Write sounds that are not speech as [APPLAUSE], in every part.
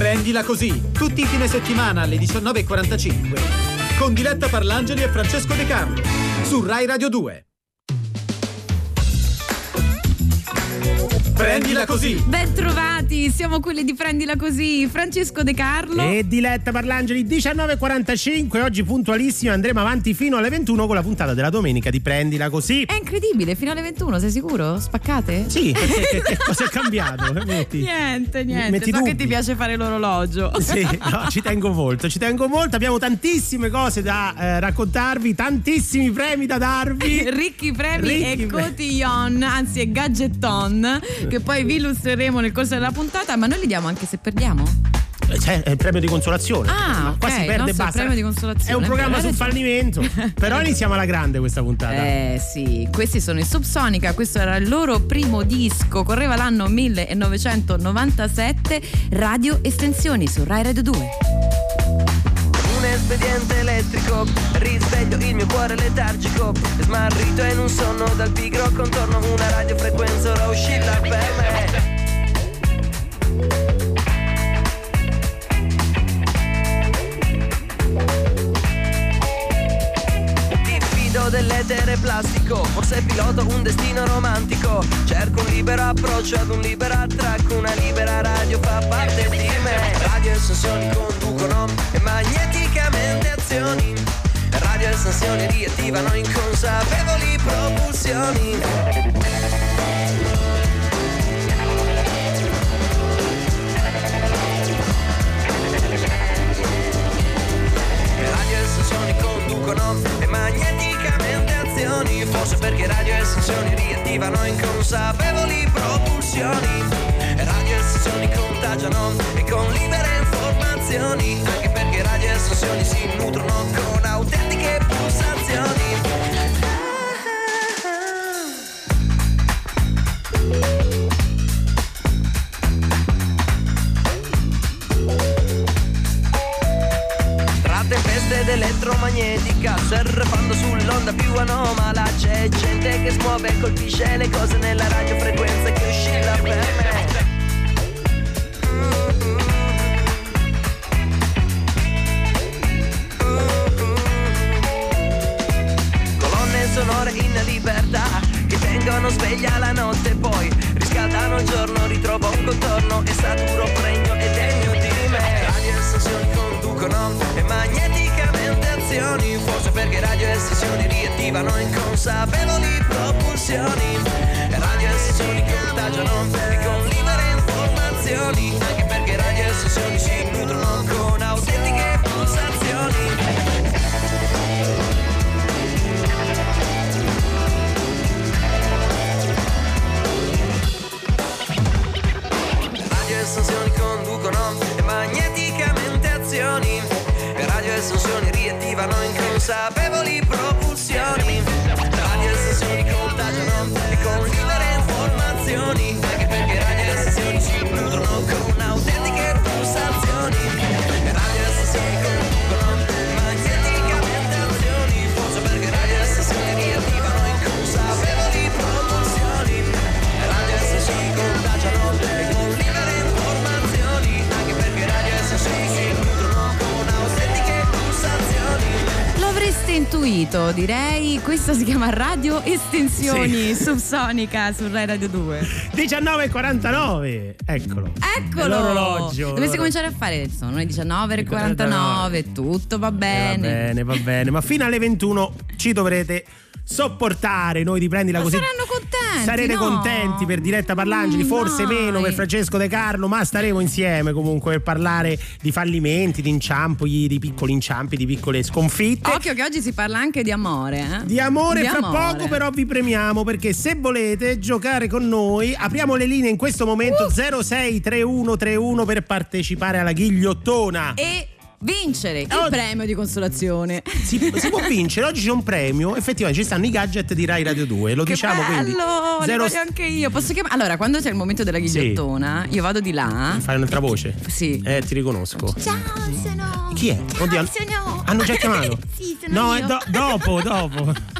Prendila così, tutti i fine settimana alle 19.45 con Diletta Parlangeli e Francesco De Carlo su Rai Radio 2. Prendila così! Ben trovati, siamo quelli di Prendila così, Francesco De Carlo e Diletta Parlangeli 19.45, oggi puntualissimo andremo avanti fino alle 21 con la puntata della domenica di Prendila così. È incredibile, fino alle 21, sei sicuro? Spaccate? Sì, perché [LAUGHS] [LAUGHS] cosa è cambiato? Metti, niente, niente, metti so dubbi. che ti piace fare l'orologio. [LAUGHS] Sì, no, ci tengo molto, ci tengo molto, abbiamo tantissime cose da eh, raccontarvi, tantissimi premi da darvi. Ricchi premi Ricchi e pre- cotillon, anzi è gadgeton che poi vi illustreremo nel corso della puntata, ma noi li diamo anche se perdiamo? C'è è il premio di consolazione. Ah, qua okay, si perde basta. premio di consolazione. È un programma sul fallimento. [LAUGHS] Però iniziamo alla grande questa puntata. Eh sì, questi sono i Subsonica, questo era il loro primo disco, correva l'anno 1997, Radio Estensioni su Rai Radio 2 un espediente elettrico. Risveglio il mio cuore letargico. Smarrito in un sonno dal pigro. Contorno Una radiofrequenza ora oscilla per me dell'etere plastico. Forse piloto un destino romantico. Cerco un libero approccio ad un libero attracco. Una libera radio fa parte di me. Radio e sensazioni conducono e magneticamente azioni. Radio e sensazioni riattivano inconsapevoli propulsioni sensazioni conducono e magneticamente azioni. Forse perché radio e sensazioni riattivano inconsapevoli propulsioni. Radio e sensazioni contagiano e con libere informazioni. Anche perché radio e sensazioni si nutrono con autentiche pulsazioni. tempesta ed elettromagnetica Surfando sull'onda più anomala. C'è gente che smuove e colpisce le cose nella radiofrequenza che oscilla per me. Colonne sonore in libertà Che tengono sveglia la notte poi Riscaldano il giorno, ritrovo un contorno E saturo pregno e degno di me. Radio e conducono E magneticamente azioni Forse perché radio e sessioni riattivano inconsapevoli propulsioni radio e sessioni contagiano E con libere informazioni Anche perché radio e sessioni si nutrono con autentiche pulsazioni sensazioni riattivano inconsapevoli propulsioni L'avreste intuito, direi. Questa si chiama Radio Estensioni Sì. Subsonica su Rai Radio 2. 19.49, eccolo. Eccolo! L'orologio. Dovresti cominciare a fare sono le 19.49, tutto va Eh, bene. va bene, va bene, ma fino alle 21 ci dovrete sopportare noi di prendila Ma così. saranno contenti, Sarete no? contenti per Diretta Parlangeli, Mm, forse dai. meno per Francesco De Carlo, ma staremo insieme comunque per parlare di fallimenti, di inciampi, di piccoli inciampi, di piccole sconfitte. Occhio che oggi si parla anche di amore, eh? Di amore Di fra amore. poco però vi premiamo perché se volete giocare con noi apriamo le linee in questo momento Uh. 063131 per partecipare alla ghigliottona. E vincere il Oh. premio di consolazione. Si, si può vincere, oggi c'è un premio, effettivamente ci stanno i gadget di Rai Radio 2, lo Che diciamo bello, quindi. li Zero- voglio anche io. Posso chiamare? Allora, quando c'è il momento della ghigliottona, io vado di là. Fai un'altra voce? Sì. Eh, ti riconosco. Ciao, sono. Chi è? Ciao, Oddio, sono. hanno già chiamato? [LAUGHS] sì, sono No, io. è do- dopo, dopo. [LAUGHS]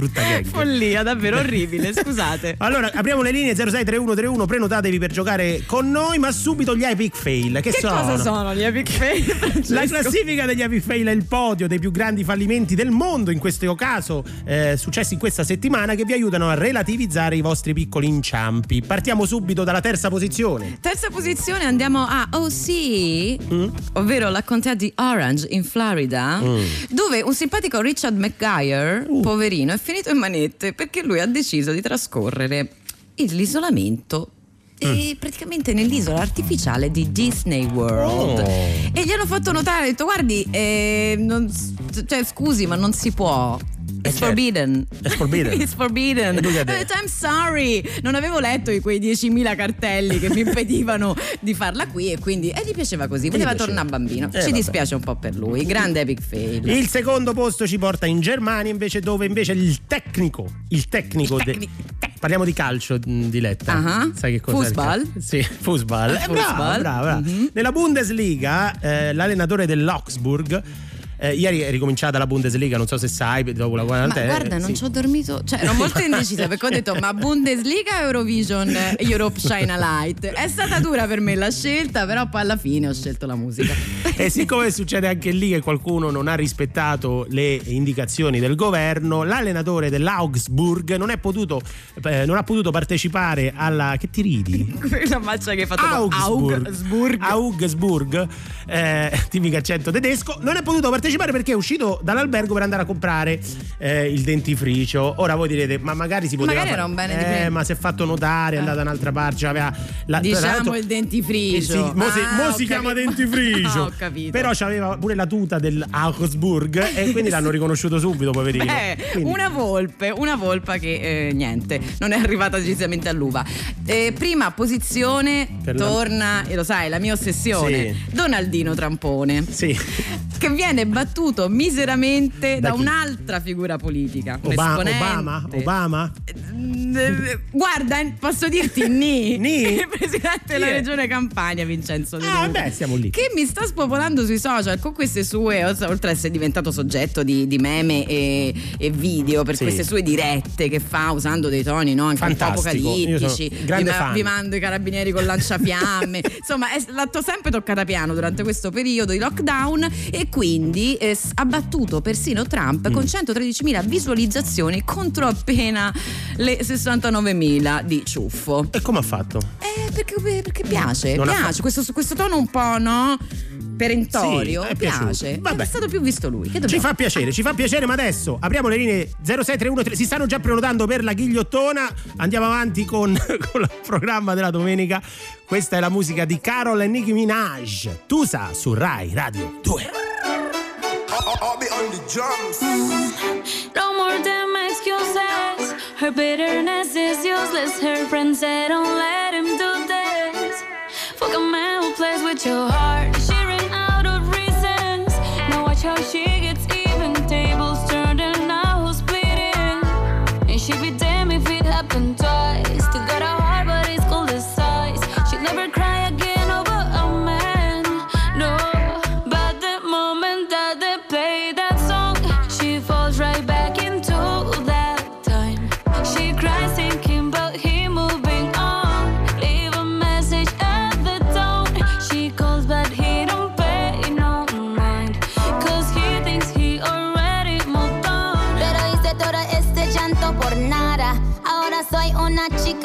Brutta gag. Follia, davvero orribile, scusate. [LAUGHS] Allora, apriamo le linee 063131, prenotatevi per giocare con noi, ma subito gli epic fail. Che, Che sono? cosa sono gli epic fail? [LAUGHS] La Francesco? classifica degli epic fail è il podio dei più grandi fallimenti del mondo, in questo caso eh, successi in questa settimana, che vi aiutano a relativizzare i vostri piccoli inciampi. Partiamo subito dalla terza posizione. Terza posizione andiamo a OC, Mm? ovvero la contea di Orange in Florida, Mm. dove un simpatico Richard McGuire, Uh. poverino, è finito in manette perché lui ha deciso di trascorrere l'isolamento. Mm. E praticamente nell'isola artificiale di Disney World Oh. e gli hanno fatto notare, ha detto guardi eh, non cioè, scusi ma non si può It's certo. forbidden. It's forbidden. [LAUGHS] It's forbidden. E lui ha Ha detto- detto, I'm sorry. Non avevo letto di quei 10.000 cartelli che mi [LAUGHS] impedivano di farla qui e quindi e gli piaceva così. Voleva tornare bambino. Eh, Ci vabbè. dispiace un po' per lui. Grande epic fail. Il secondo posto ci porta in Germania, invece, dove invece il tecnico, il tecnico, Il de- tecnico. parliamo di calcio, mh, Diletta. Ah. Sai che cosa? Fußball? Sì, Fußball. Eh, brava, Fußball. brava. Mhm. Nella Bundesliga, eh, l'allenatore dell'Augsburg. Eh, ieri è ricominciata la Bundesliga, non so se sai, dopo la Ma quarantena. guarda, non sì. ci ho dormito, cioè ero molto [LAUGHS] indecisa perché ho detto ma Bundesliga Eurovision Europe China Light? È stata dura per me la scelta, però poi alla fine ho scelto la musica. E siccome succede anche lì che qualcuno non ha rispettato le indicazioni del governo, l'allenatore dell'Augsburg non, è potuto, eh, non ha potuto partecipare alla. Che ti ridi? [LAUGHS] la maccia che hai fatto Augsburg, Augsburg. Augsburg, eh, tipico accento tedesco, non è potuto partecipare perché è uscito dall'albergo per andare a comprare eh, il dentifricio. Ora voi direte, ma magari si poteva. Magari era un bene di eh, prendere. ma si è fatto notare, è andato da un'altra parte. cioè aveva la- Diciamo il dentifricio. Eh sì, mo si, Ah, mo ho si chiama dentifricio. [LAUGHS] Ah, ho capito. Però c'aveva pure la tuta dell'Augsburg e quindi l'hanno [LAUGHS] riconosciuto subito, poverino. Beh, Quindi- una volpe, una volpa che eh, niente, non è arrivata decisamente all'uva. Eh, prima posizione Per la- torna, e lo sai, la mia ossessione, Sì. Donaldino Trampone, Sì. che viene battuto miseramente Da da, un'altra figura politica. un Oba- esponente. Obama? Obama? Eh, Guarda, eh, posso dirti [LAUGHS] ni. Ni? Il presidente della regione Campania, Vincenzo De Ah, beh, siamo lì. Che mi sta spopolando sui social con queste sue, oltre a essere diventato soggetto di, di meme e, e video per Sì. queste sue dirette che fa usando dei toni no, anche un po' Fantastico. Apocalittici. vi, mando i carabinieri con lanciafiamme. [LAUGHS] Insomma, è, l'ha sempre toccata piano durante questo periodo di lockdown e quindi eh, s- ha battuto persino Trump Mm. con 113.000 visualizzazioni contro appena le 69.000 di ciuffo. E come ha fatto? Eh, perché, perché piace, Non piace. Questo, questo tono un po', no? Perentorio. Sì, piace. Vabbè. È stato più visto lui. Che Ci fa piacere, ci fa piacere, ma adesso apriamo le linee 06313. Si stanno già prenotando per la ghigliottona. Andiamo avanti con, [LAUGHS] con il programma della domenica. Questa è la musica di Carol e Nicki Minaj. Tusa su Rai Radio 2. I'll be on the drums. No more damn excuses. Her bitterness is useless. Her friends say don't let him do this. Fuck a man who plays with your heart.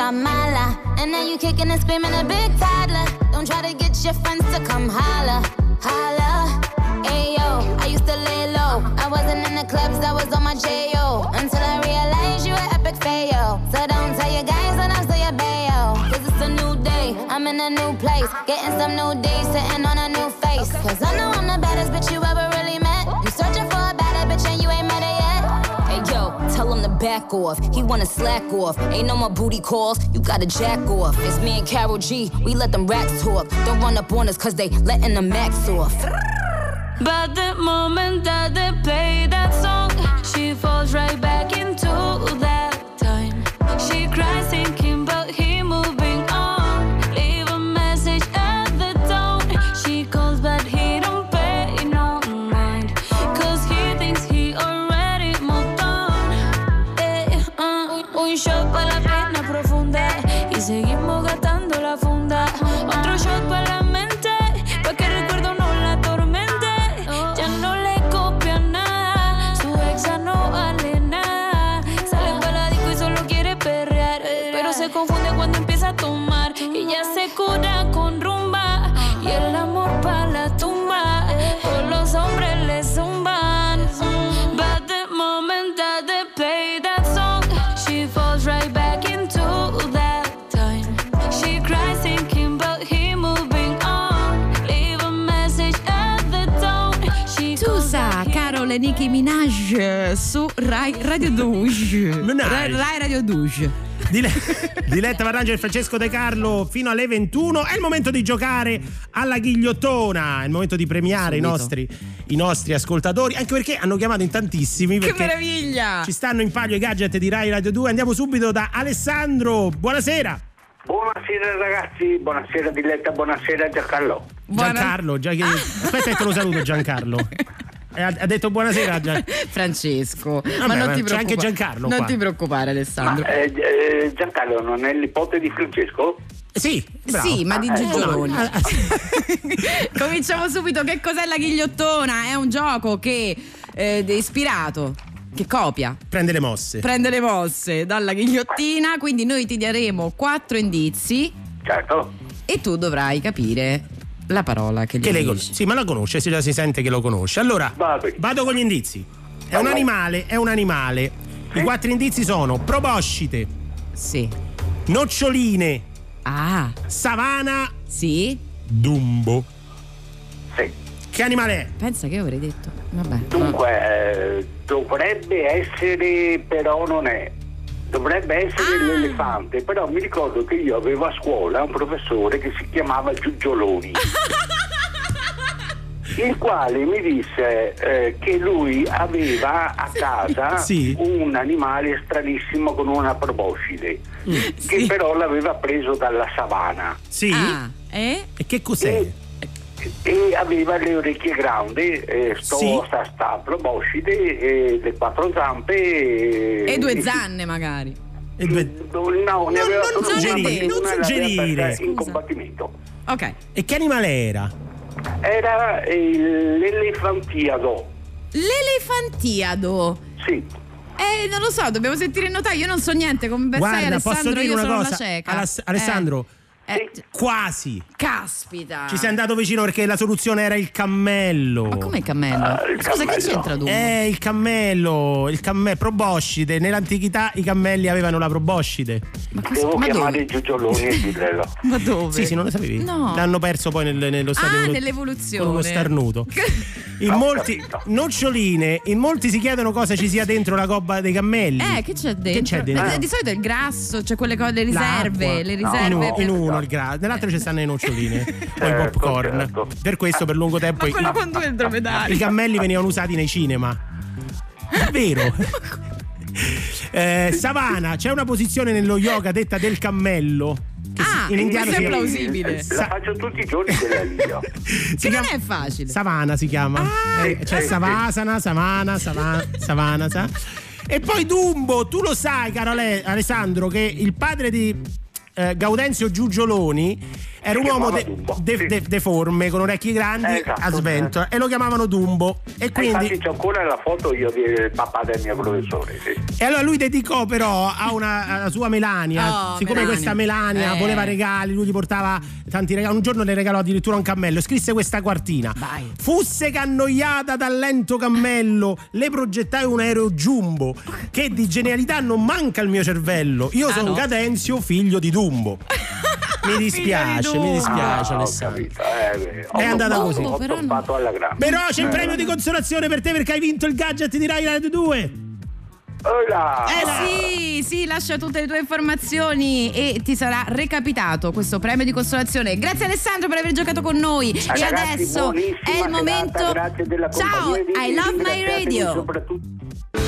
Chica mala. And now you kicking and screaming a big toddler. Don't try to get your friends to come holla. Holla. Ayo, I used to lay low. I wasn't in the clubs, I was on my J.O. Until I realized you were epic fail. So don't tell your guys and I'll say your bayo. Cause it's a new day, I'm in a new place. Getting some new days, sitting on a new face. Cause I know I'm the back off. He wanna slack off. Ain't no more booty calls. You gotta jack off. It's me and Carol G. We let them rats talk. Don't run up on us cause they letting the max off. But the moment that they play that song, she falls right back e Nicki Minaj su Rai Radio 2. Minaj. Rai, Rai Radio 2. Dile- [LAUGHS] Diletta Varrangio e Francesco De Carlo fino alle 21. È il momento di giocare alla ghigliottona. È il momento di premiare i nostri, i nostri ascoltatori. Anche perché hanno chiamato in tantissimi. Che meraviglia! Ci stanno in palio i gadget di Rai Radio 2. Andiamo subito da Alessandro. Buonasera. Buonasera ragazzi, buonasera Diletta, buonasera Giancarlo. Buona- Giancarlo. Gia- Aspetta che te lo saluto Giancarlo. [LAUGHS] Eh, Ha, detto buonasera. [LAUGHS] Gian- Francesco, ma Vabbè, non ma ti c'è preoccupare. anche Giancarlo Non qua. ti preoccupare, Alessandro. Ma, eh, eh, Giancarlo non è l'ipote di Francesco? Sì, bravo. Sì, ma di Ah, eh, Gigioloni. Ah, ah. [LAUGHS] Cominciamo subito. Che cos'è la ghigliottona? È un gioco che eh, è ispirato, che copia, Prende le mosse. prende le mosse dalla ghigliottina. Quindi noi ti daremo quattro indizi Certo. e tu dovrai capire la parola che gli Che lei dici. conosce. Sì, ma la conosce, si, si sente che lo conosce. Allora, Va bene. vado con gli indizi. È un animale, è un animale. I quattro indizi sono proboscite, Sì. noccioline, Ah, savana, sì. dumbo. Sì. Che animale è? Pensa che avrei detto. Vabbè. Dunque, eh, dovrebbe essere, però non è. Dovrebbe essere Ah. l'elefante, però mi ricordo che io avevo a scuola un professore che si chiamava Giugioloni. [LAUGHS] il quale mi disse eh, che lui aveva a casa Sì. un animale stranissimo con una proboscide che Sì. però l'aveva preso dalla savana Sì? Ah, eh? E che cos'è? e aveva le orecchie grandi, eh, sto, Sì. sta, sta proboscide, e le quattro zampe E due zanne magari. E due- No, ne aveva non solo una, suggerire, non una suggerire. in combattimento. Ok. E che animale era? Era il- l'elefantiado, L'elefantiado. sì. Eh, non lo so, dobbiamo sentire il notaio. Io non so niente. Come ben sai, Guarda, Alessandro, posso dire io una sono cosa? la cieca. Alas- Alessandro, Eh, eh, quasi. caspita. Ci sei andato vicino perché la soluzione era il cammello. Ma come il cammello? Ah, il Scusa, che cammello. c'entra tu? Eh, il cammello, il cammello, proboscide. Nell'antichità i cammelli avevano la proboscide. ma cos- Devo ma chiamare dove? i giugioloni e dirglielo. [LAUGHS] Ma dove? Sì, sì, non lo sapevi? No. L'hanno perso poi nel- nello stadio Ah, evolu- nell'evoluzione. Con uno starnuto. [LAUGHS] In Ho molti noccioline, in molti si chiedono cosa ci sia dentro la gobba dei cammelli. Eh, che c'è dentro? Che c'è dentro? Eh, di solito è il grasso, cioè quelle cose, le riserve, L'acqua. le riserve. uno, per- in uno il grasso, nell'altro ci stanno le noccioline o i Certo, popcorn. certo. Per questo per lungo tempo Ma i, i cammelli venivano usati nei cinema. Vero? [LAUGHS] Eh, Savana, c'è una posizione nello yoga detta del cammello. Ah, in indiano è plausibile. La faccio tutti i giorni quella lì. [LAUGHS] si Che non chiama- è facile. Savana si chiama. Ah. Eh, c'è Sì, Savasana, Savana, Savana, [LAUGHS] Savana. sa- E poi Dumbo, tu lo sai, caro Ale- Alessandro, che il padre di eh, Gaudenzio Giugioloni era un uomo de- de- sì. de- deforme con orecchie grandi Eh, esatto, a sventola e lo chiamavano Dumbo. E quindi. Infatti c'è ancora la foto io del papà del mio professore. Sì. E allora lui dedicò però a una alla sua Melania, Oh, siccome Melania. questa Melania Eh. voleva regali, lui gli portava tanti regali, un giorno le regalò addirittura un cammello, scrisse questa quartina. Vai. Fusse che annoiata dal lento cammello, le progettai un aereo jumbo, che di genialità non manca al mio cervello. Io Ah, sono no? Cadenzio, figlio di Dumbo. Mi dispiace, mi dispiace Ah, Alessandro. capito. Eh, È andata toppato- così. Ho Però. Però c'è il premio di consolazione per te perché hai vinto il gadget di Rai Radio 2. Hola. Eh sì, sì, lascia tutte le tue informazioni e ti sarà recapitato questo premio di consolazione. Grazie Alessandro per aver giocato con noi. e Ragazzi, adesso è il serata, momento. grazie della Ciao, I love my radio. soprattutto-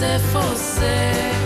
se fosse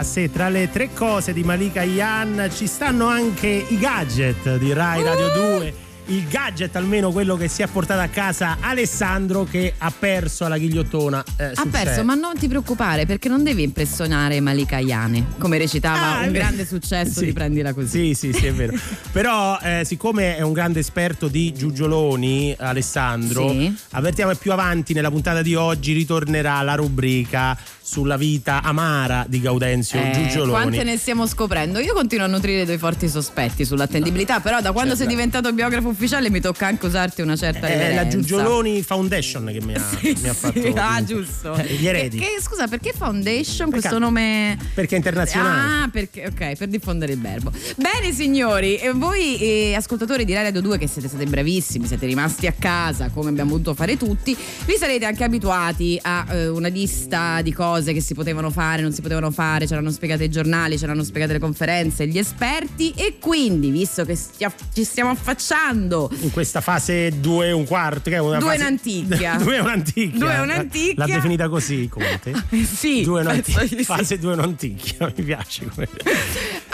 chissà se tra le tre cose di Malika Yan ci stanno anche i gadget di Rai Radio 2. Il gadget, almeno quello che si è portato a casa Alessandro, che ha perso alla ghigliottona. eh, Ha perso, set. ma non ti preoccupare perché non devi impressionare Malika Yane, come recitava Ah, un grande successo Sì. di Prendila così. Sì, sì, sì, è vero. [LAUGHS] Però, eh, siccome è un grande esperto di giugioloni, Alessandro, Sì. avvertiamo che più avanti nella puntata di oggi ritornerà la rubrica sulla vita amara di Gaudenzio Eh, Giugioloni. quante ne stiamo scoprendo? Io continuo a nutrire dei forti sospetti sull'attendibilità, però da quando Certo. sei diventato biografo ufficiale mi tocca anche usarti una certa È la. Giugioloni Foundation che mi ha, Sì, mi ha sì. fatto. [LAUGHS] Ah, giusto. Eh, Gli eredi. Che, che- scusa, perché Foundation? Perché- Questo nome. Perché è internazionale. Ah, perché, ok, per diffondere il verbo. Bene, signori, e voi eh, ascoltatori di Radio 2 che siete stati bravissimi, siete rimasti a casa come abbiamo voluto fare tutti, vi sarete anche abituati a eh, una lista di cose che si potevano fare, non si potevano fare, ce l'hanno spiegate i giornali, ce l'hanno spiegate le conferenze, gli esperti e quindi, visto che stia- ci stiamo affacciando In questa fase 2 e un quarto, che è una Due fase... e un'anticchia. [LAUGHS] Due e un'anticchia. L'ha definita così, Conte. [LAUGHS] sì, Due. Fase 2 e un'anticchia, [LAUGHS] mi piace. come-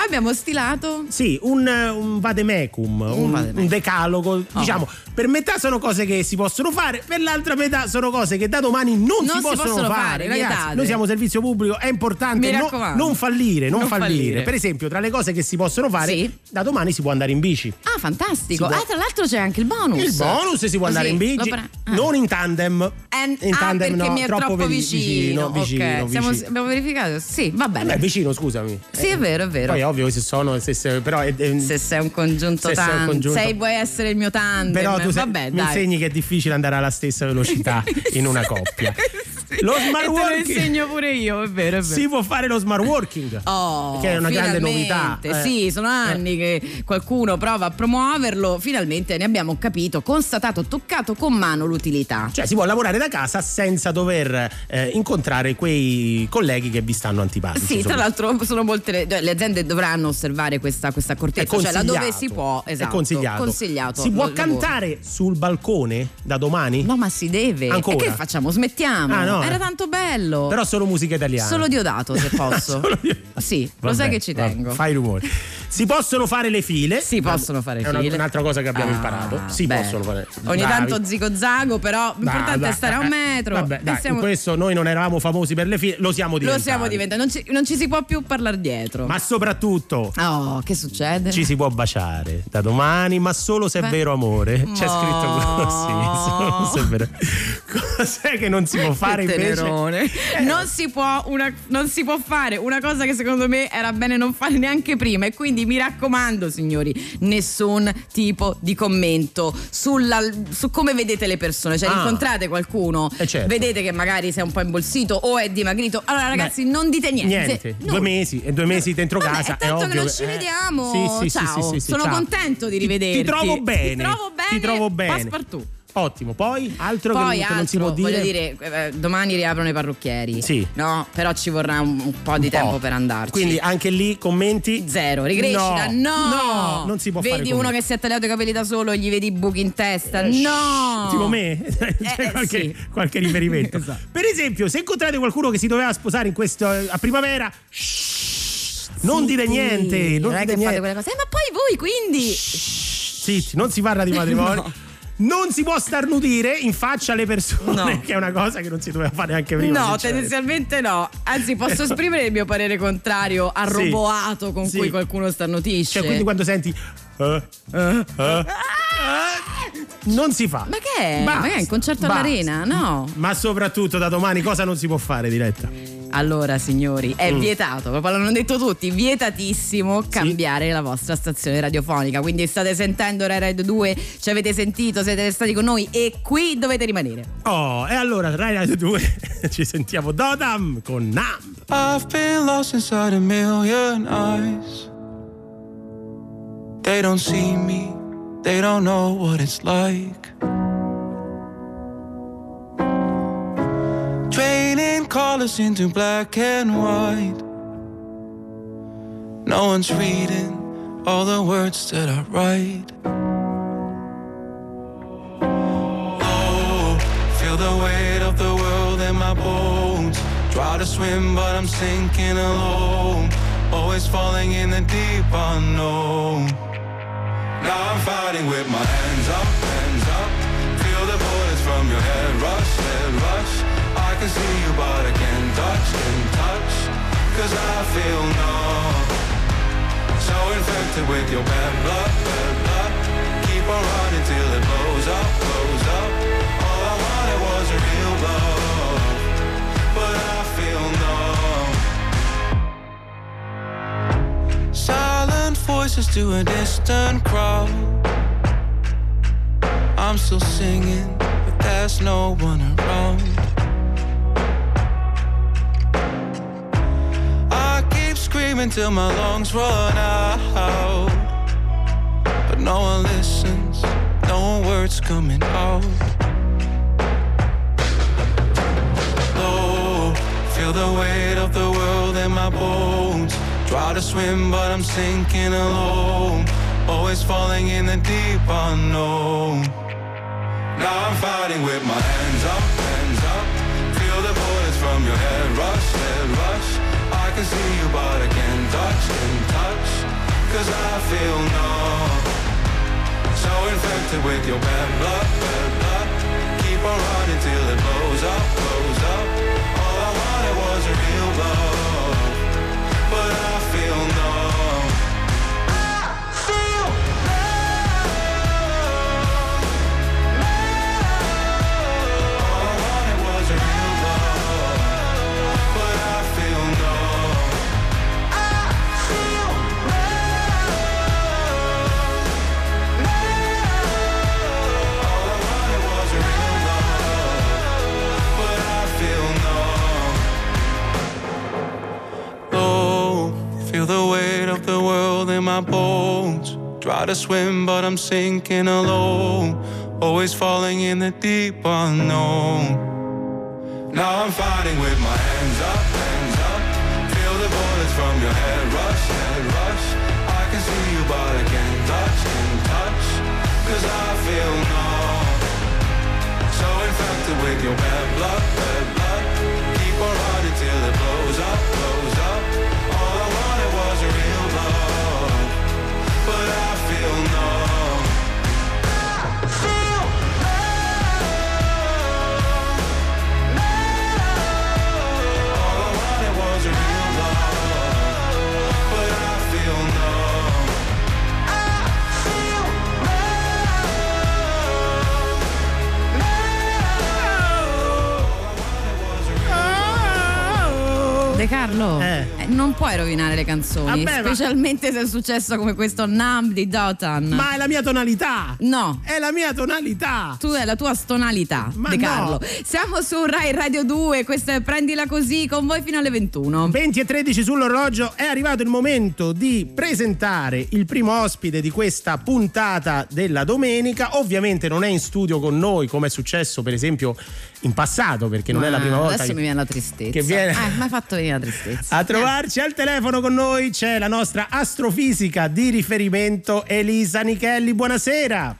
abbiamo stilato Sì, un, un vademecum, un, vademecum. un decalogo. Oh. Diciamo, per metà sono cose che si possono fare, per l'altra metà sono cose che da domani non, Non si possono fare, Ragazzi, vietate. noi siamo servizio pubblico, è importante no- non fallire, non, Non fallire. fallire. Per esempio, tra le cose che si possono fare, Sì. da domani si può andare in bici. Ah, fantastico. Si può- Ah, tra l'altro c'è anche il bonus. Il bonus si può andare Così, in bici, pre- ah. non in tandem. Eh, in ah, tandem no, mi è troppo, ve- vicino. vicino, Ok, siamo- vicino. abbiamo verificato? Sì, va bene. Beh, vicino, scusami. Sì, è vero, è vero. Poi ovvio se sono, se, se- però è, è- se sei un congiunto Se sei un congiunto- sei vuoi essere il mio tandem. però tu sei- Vabbè, mi dai. insegni che è difficile andare alla stessa velocità [LAUGHS] in una coppia. Lo smart te lo working. insegno pure io, è vero, è vero. Si può fare lo smart working. Oh, che è una grande novità. eh. Sì, sono anni che qualcuno prova a promuoverlo. Finalmente ne abbiamo capito, constatato, toccato con mano l'utilità. Cioè si può lavorare da casa senza dover eh, incontrare quei colleghi che vi stanno antipatici. Sì, tra l'altro sono molte le, aziende dovranno osservare questa, questa accortezza, cioè laddove si può, esatto, È consigliato. consigliato Si può lavoro. cantare sul balcone da domani? No, ma si deve. Ancora? E che facciamo? Smettiamo. Ah, no, Era tanto bello. Però solo musica italiana. Solo Diodato, se posso. [LAUGHS] Solo io- Sì, lo Vabbè, sai che ci vabbè, tengo. Fai rumore. Si possono fare le file. Si possono fare È una- file. un'altra cosa che abbiamo Ah, imparato. Si beh. possono fare. Ogni Bravi. tanto zigo zago, però l'importante Dai, è stare a un eh, metro. Vabbè, dai, siamo- questo noi non eravamo famosi per le file, lo siamo Lo diventati. siamo diventati, non ci, non ci si può più parlare dietro. Ma soprattutto Oh, che succede? ci si può baciare da domani, ma solo se è Beh. vero amore. C'è No. scritto così. Solo se è vero. [LAUGHS] Cos'è che non si può fare Che invece? tenerone. Non, si può una- non si può fare una cosa che secondo me era bene non fare neanche prima. E quindi mi raccomando, signori, nessun tipo di commento sulla- su come vedete le persone. Cioè, Ah. incontrate qualcuno, Eh, certo. vedete che magari sei un po' imbolsito o è dimagrito. Allora, ragazzi, non dite niente. Niente, No. due mesi e due mesi dentro Vabbè, casa. è tanto ovvio che non ci eh, vediamo. Sì, sì, Ciao. sì, Sono ciao. contento di Ti- rivederti. Ti trovo bene. Ti trovo bene. Ti trovo bene. Passepartout. Ottimo. Poi altro Poi che, altro, non si può dire. voglio dire, eh, domani riaprono i parrucchieri. Sì. No, però ci vorrà un, un po' di Un po'. tempo per andarci. Quindi anche lì commenti Zero, ricrescita, no, No, non si può vedi fare uno commenti. che si è tagliato i capelli da solo e gli vedi i buchi in testa, no. Tipo me? [LAUGHS] C'è Eh, qualche, sì. qualche riferimento. [LAUGHS] Esatto. Per esempio, se incontrate qualcuno che si doveva sposare in questo, a primavera, shh, non dire niente. Non non è dite che fate niente. quelle cose. Eh, ma poi voi quindi Zitti, non si parla di matrimonio. [LAUGHS] No. Non si può starnutire in faccia alle persone, No. [LAUGHS] che è una cosa che non si doveva fare neanche prima. No, tendenzialmente no. Anzi, posso [LAUGHS] esprimere il mio parere contrario al Sì. roboato con Sì. cui qualcuno starnutisce. Cioè, quindi quando senti. eh, eh, eh, non si fa. Ma che è? Basta, Ma che è un concerto basta. all'arena? No. Ma soprattutto da domani cosa non si può fare, diretta? Allora, signori, è Mm. vietato, proprio l'hanno detto tutti, vietatissimo cambiare la vostra stazione radiofonica. Quindi state sentendo Rai Radio 2, ci avete sentito, siete stati con noi e qui dovete rimanere. Oh, e allora Rai Radio 2 [LAUGHS] ci sentiamo Dodam con Nam. I've been lost inside a million eyes. They don't see me, they don't know what it's like. Draining colors into black and white. No one's reading all the words that I write. Oh, feel the weight of the world in my bones. Try to swim, but I'm sinking alone. Always falling in the deep unknown. Now I'm fighting with my hands up, hands up. Feel the bullets from your head rush, head rush. Can see you, but I can't touch, can't touch. Cause I feel numb. So infected with your bad blood, bad blood. Keep on running till it blows up, blows up. All I wanted was a real love. But I feel numb. Silent voices to a distant crowd. I'm still singing, but there's no one around. Screaming till my lungs run out. But no one listens, no words coming out. Low, feel the weight of the world in my bones. Try to swim, but I'm sinking alone. Always falling in the deep unknown. Now I'm fighting with my hands up, hands up. Feel the bullets from your head rush. Can see you, but I can't touch, can't touch. Cause I feel numb. So infected with your bad blood, bad blood. Keep on running till it blows up, blows up. All I wanted was a real love. But I feel numb. My bones. Try to swim, but I'm sinking alone. Always falling in the deep unknown. Now I'm fighting with my hands up, hands up. Feel the bullets from your head rush, head rush. I can see you, but I can't touch, can't touch. Cause I feel numb. So infected with your bad blood, Carlo, Eh. eh, non puoi rovinare le canzoni, Vabbè, ma- specialmente se è successo come questo Numb di Dotan. Ma è la mia tonalità! No. È la mia tonalità! Tu è la tua stonalità, Ma De no. Carlo. Siamo su Rai Radio 2, questa è Prendila Così con voi fino alle 21. 20 e 13 sull'orologio è arrivato il momento di presentare il primo ospite di questa puntata della domenica. Ovviamente non è in studio con noi come è successo per esempio in passato perché non è la prima volta Adesso che, mi viene la tristezza. che viene- Eh, mi hai fatto venire la tristezza. a trovarci al telefono con noi c'è la nostra astrofisica di riferimento Elisa Nichelli. Buonasera.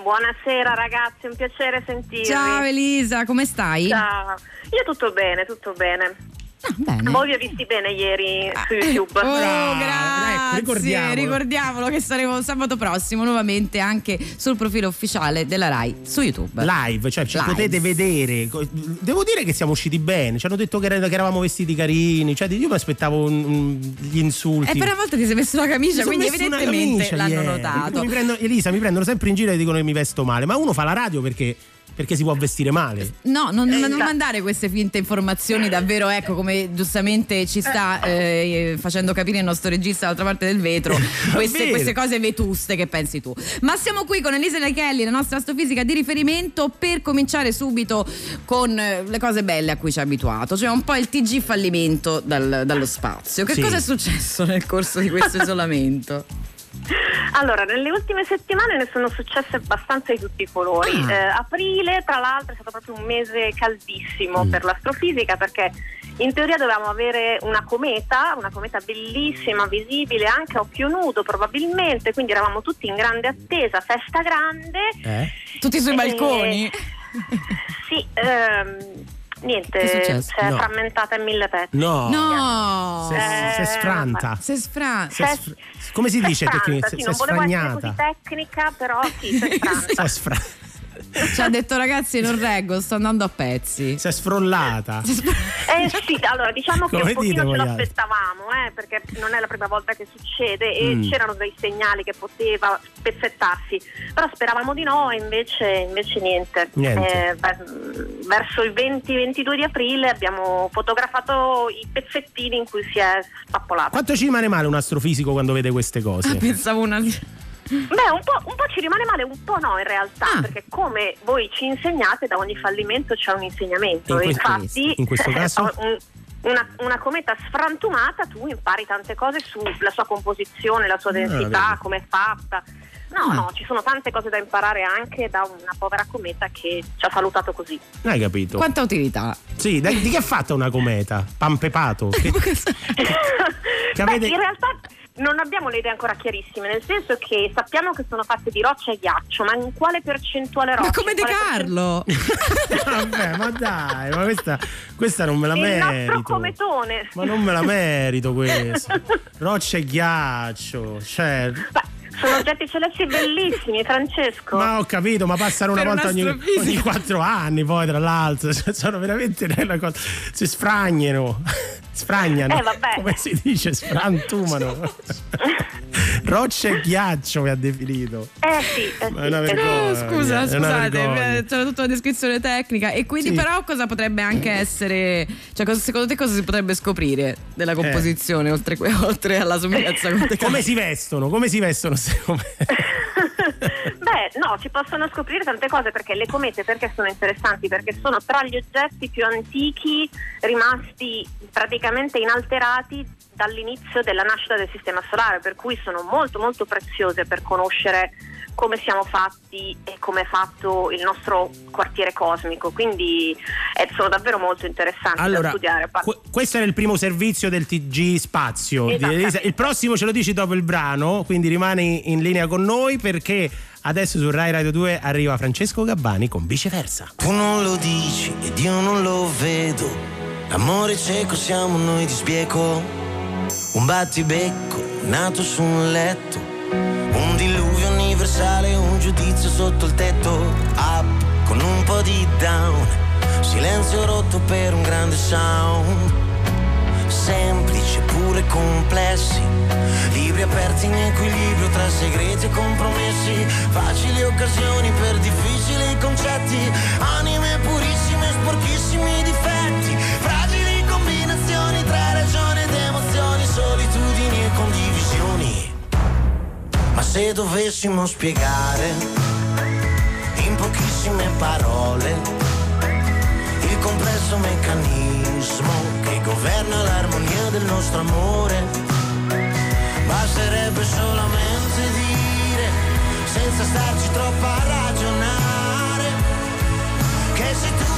Buonasera ragazzi, un piacere sentirvi. Ciao Elisa, come stai? Ciao. Io tutto bene, tutto bene. Ah, bene. Voi vi ho visti bene ieri su YouTube. Oh, grazie. ecco, ricordiamolo. ricordiamolo che saremo sabato prossimo nuovamente anche sul profilo ufficiale della Rai su YouTube. Live, cioè ci Live. potete vedere. Devo dire che siamo usciti bene. Ci hanno detto che, era- che eravamo vestiti carini. Cioè, io mi aspettavo un- un- gli insulti. E per una volta ti sei messo la camicia, quindi evidentemente camicia l'hanno ieri. notato. Mi prendo- Elisa, mi prendono sempre in giro e dicono che mi vesto male. Ma uno fa la radio perché, perché si può vestire male. No, non, non Esatto. mandare queste finte informazioni, davvero, ecco, come giustamente ci sta eh, facendo capire il nostro regista dall'altra parte del vetro, [LAUGHS] queste, queste cose vetuste che pensi tu. Ma siamo qui con Elisa Lechelli, la nostra astrofisica di riferimento, per cominciare subito con eh, le cose belle a cui ci ha abituato, cioè un po' il TG fallimento dal- dallo spazio. Che Sì. cosa è successo nel corso di questo [LAUGHS] isolamento? Allora, nelle ultime settimane ne sono successe abbastanza di tutti i colori. Ah. Eh, aprile, tra l'altro, è stato proprio un mese caldissimo Mm. per l'astrofisica perché in teoria dovevamo avere una cometa, una cometa bellissima, visibile anche a occhio nudo probabilmente, quindi eravamo tutti in grande attesa, festa grande. Eh? Tutti sui Eh, balconi? [LAUGHS] Sì, ehm, niente, Che è si successo? è No. frammentata in mille pezzi. No. No! Si è, si è sfranta. Si è sfr- come si dice Sfranta, tecnica? sì, non volevo essere tecnica, però sì, si è [LAUGHS] sfranta. Ci ha detto ragazzi non reggo, sto andando a pezzi. si è sfrollata. Eh sì, allora diciamo che Come un pochino dite ce l'aspettavamo, eh, perché non è la prima volta che succede e Mm. c'erano dei segnali che poteva spezzettarsi, però speravamo di no e invece, invece niente. Niente. Eh, beh, verso il 20-22 di aprile abbiamo fotografato i pezzettini in cui si è spappolato. Quanto ci rimane male un astrofisico quando vede queste cose? Ah, pensavo una. Beh, un po', un po' ci rimane male, un po' no in realtà, Ah. perché come voi ci insegnate, da ogni fallimento c'è un insegnamento. In Infatti, in questo caso? un- una, una cometa sfrantumata, tu impari tante cose sulla sua composizione, la sua densità, Ah, come è fatta. No, Ah. no, ci sono tante cose da imparare anche da una povera cometa che ci ha salutato così. Hai capito? Quanta utilità? Sì, di, di che è fatta una cometa? Pampepato? [LAUGHS] Che, che [LAUGHS] Beh, avete- in realtà non abbiamo le idee ancora chiarissime, nel senso che sappiamo che sono fatte di roccia e ghiaccio, ma in quale percentuale roccia? Ma come De Carlo? [LAUGHS] Vabbè, ma dai, ma questa, questa non me la Il nostro merito. cometone. Ma non me la merito questa. [LAUGHS] Roccia e ghiaccio. Cioè, Beh, sono oggetti celesti bellissimi, Francesco. ma ho capito, ma passano una Per volta ogni, ogni quattro anni, poi tra l'altro. Cioè, [LAUGHS] sono veramente una cosa. Si sfragnano. [LAUGHS] Sfragnano. Eh, vabbè. Come si dice? Sfrantumano. [LAUGHS] Roccia e ghiaccio mi ha definito. Eh sì, eh Ma è sì, una eh vergogna. No, scusa, scusate, eh, c'era tutta una descrizione tecnica. E quindi, Sì. però, cosa potrebbe anche essere. Cioè, cosa- secondo te cosa si potrebbe scoprire della composizione, oltre, que- oltre alla somiglianza con Carlo? Come si vestono? Come si vestono? [LAUGHS] me? Beh, no, si possono scoprire tante cose perché le comete perché sono interessanti? Perché sono tra gli oggetti più antichi rimasti praticamente inalterati dall'inizio della nascita del sistema solare, per cui sono molto molto preziose per conoscere come siamo fatti e come è fatto il nostro quartiere cosmico, quindi eh, sono davvero molto interessanti da Allora, studiare. Pa- que- questo era il primo servizio del TG Spazio. Il prossimo ce lo dici dopo il brano, quindi rimani in linea con noi perché adesso su Rai Radio 2 arriva Francesco Gabbani con viceversa. Tu non lo dici ed io non lo vedo. L'amore cieco siamo noi di sbieco. Un battibecco nato su un letto. Universale, un giudizio sotto il tetto. Up con un po' di down. Silenzio rotto per un grande sound. Semplici pure complessi. Libri aperti in equilibrio tra segreti e compromessi. Facili occasioni per difficili concetti. Anime purissime, sporchissimi difetti. Se dovessimo spiegare in pochissime parole il complesso meccanismo che governa l'armonia del nostro amore, basterebbe solamente dire, senza starci troppo a ragionare, che sei tu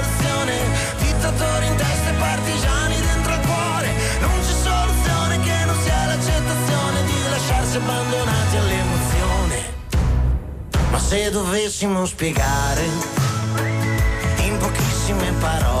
dittatori in testa e partigiani dentro il cuore, non c'è soluzione che non sia l'accettazione di lasciarsi abbandonati all'emozione. Ma se dovessimo spiegare in pochissime parole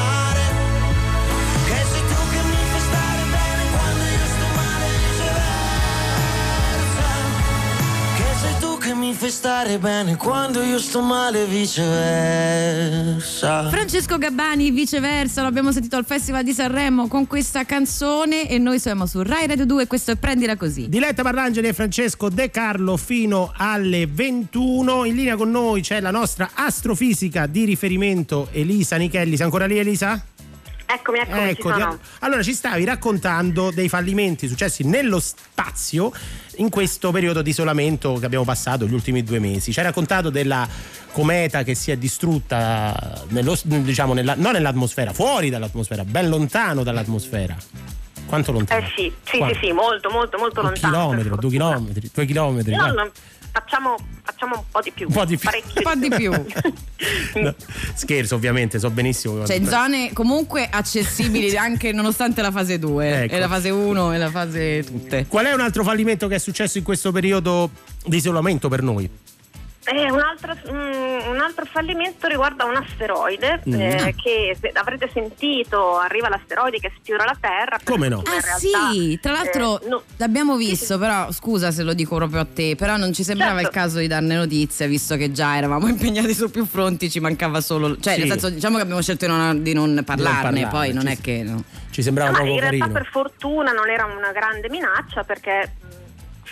che mi fai stare bene quando io sto male viceversa. Francesco Gabbani, viceversa, l'abbiamo sentito al Festival di Sanremo con questa canzone e noi siamo su Rai Radio 2 e questo è Prendila Così. Diletta Parlangeli e Francesco De Carlo fino alle 21. In linea con noi c'è la nostra astrofisica di riferimento Elisa Nichelli. Sei ancora lì Elisa? Eccomi, eccomi, Ecco, ci allora ci stavi raccontando dei fallimenti successi nello spazio in questo periodo di isolamento che abbiamo passato gli ultimi due mesi. Ci hai raccontato della cometa che si è distrutta nello- diciamo nella- non nell'atmosfera, fuori dall'atmosfera, ben lontano dall'atmosfera. Quanto lontano? Eh sì, sì, sì, sì, molto, molto, molto Un lontano. chilometro, due chilometri, due chilometri. No, facciamo, facciamo un po' di più. Un po' di più. Un po' di più. [LAUGHS] No, scherzo, ovviamente, so benissimo. Cioè in zone comunque accessibili [LAUGHS] anche nonostante la fase 2 Ecco. e la fase 1 e la fase tutte. Qual è un altro fallimento che è successo in questo periodo di isolamento per noi? Eh, un, altro, mm, un altro fallimento riguarda un asteroide Mm. eh, che se- avrete sentito, arriva l'asteroide che sfiora la Terra. Come no? Ah realtà, sì, tra l'altro eh, no, l'abbiamo visto, però scusa se lo dico proprio a te, però non ci sembrava Certo. il caso di darne notizie, visto che già eravamo [LAUGHS] impegnati su più fronti, ci mancava solo... Cioè, Sì. nel senso, diciamo che abbiamo scelto di non, di non parlarne, parlarne, poi non ci- è che... no. Ci sembrava ma poco in realtà carino. per fortuna non era una grande minaccia perché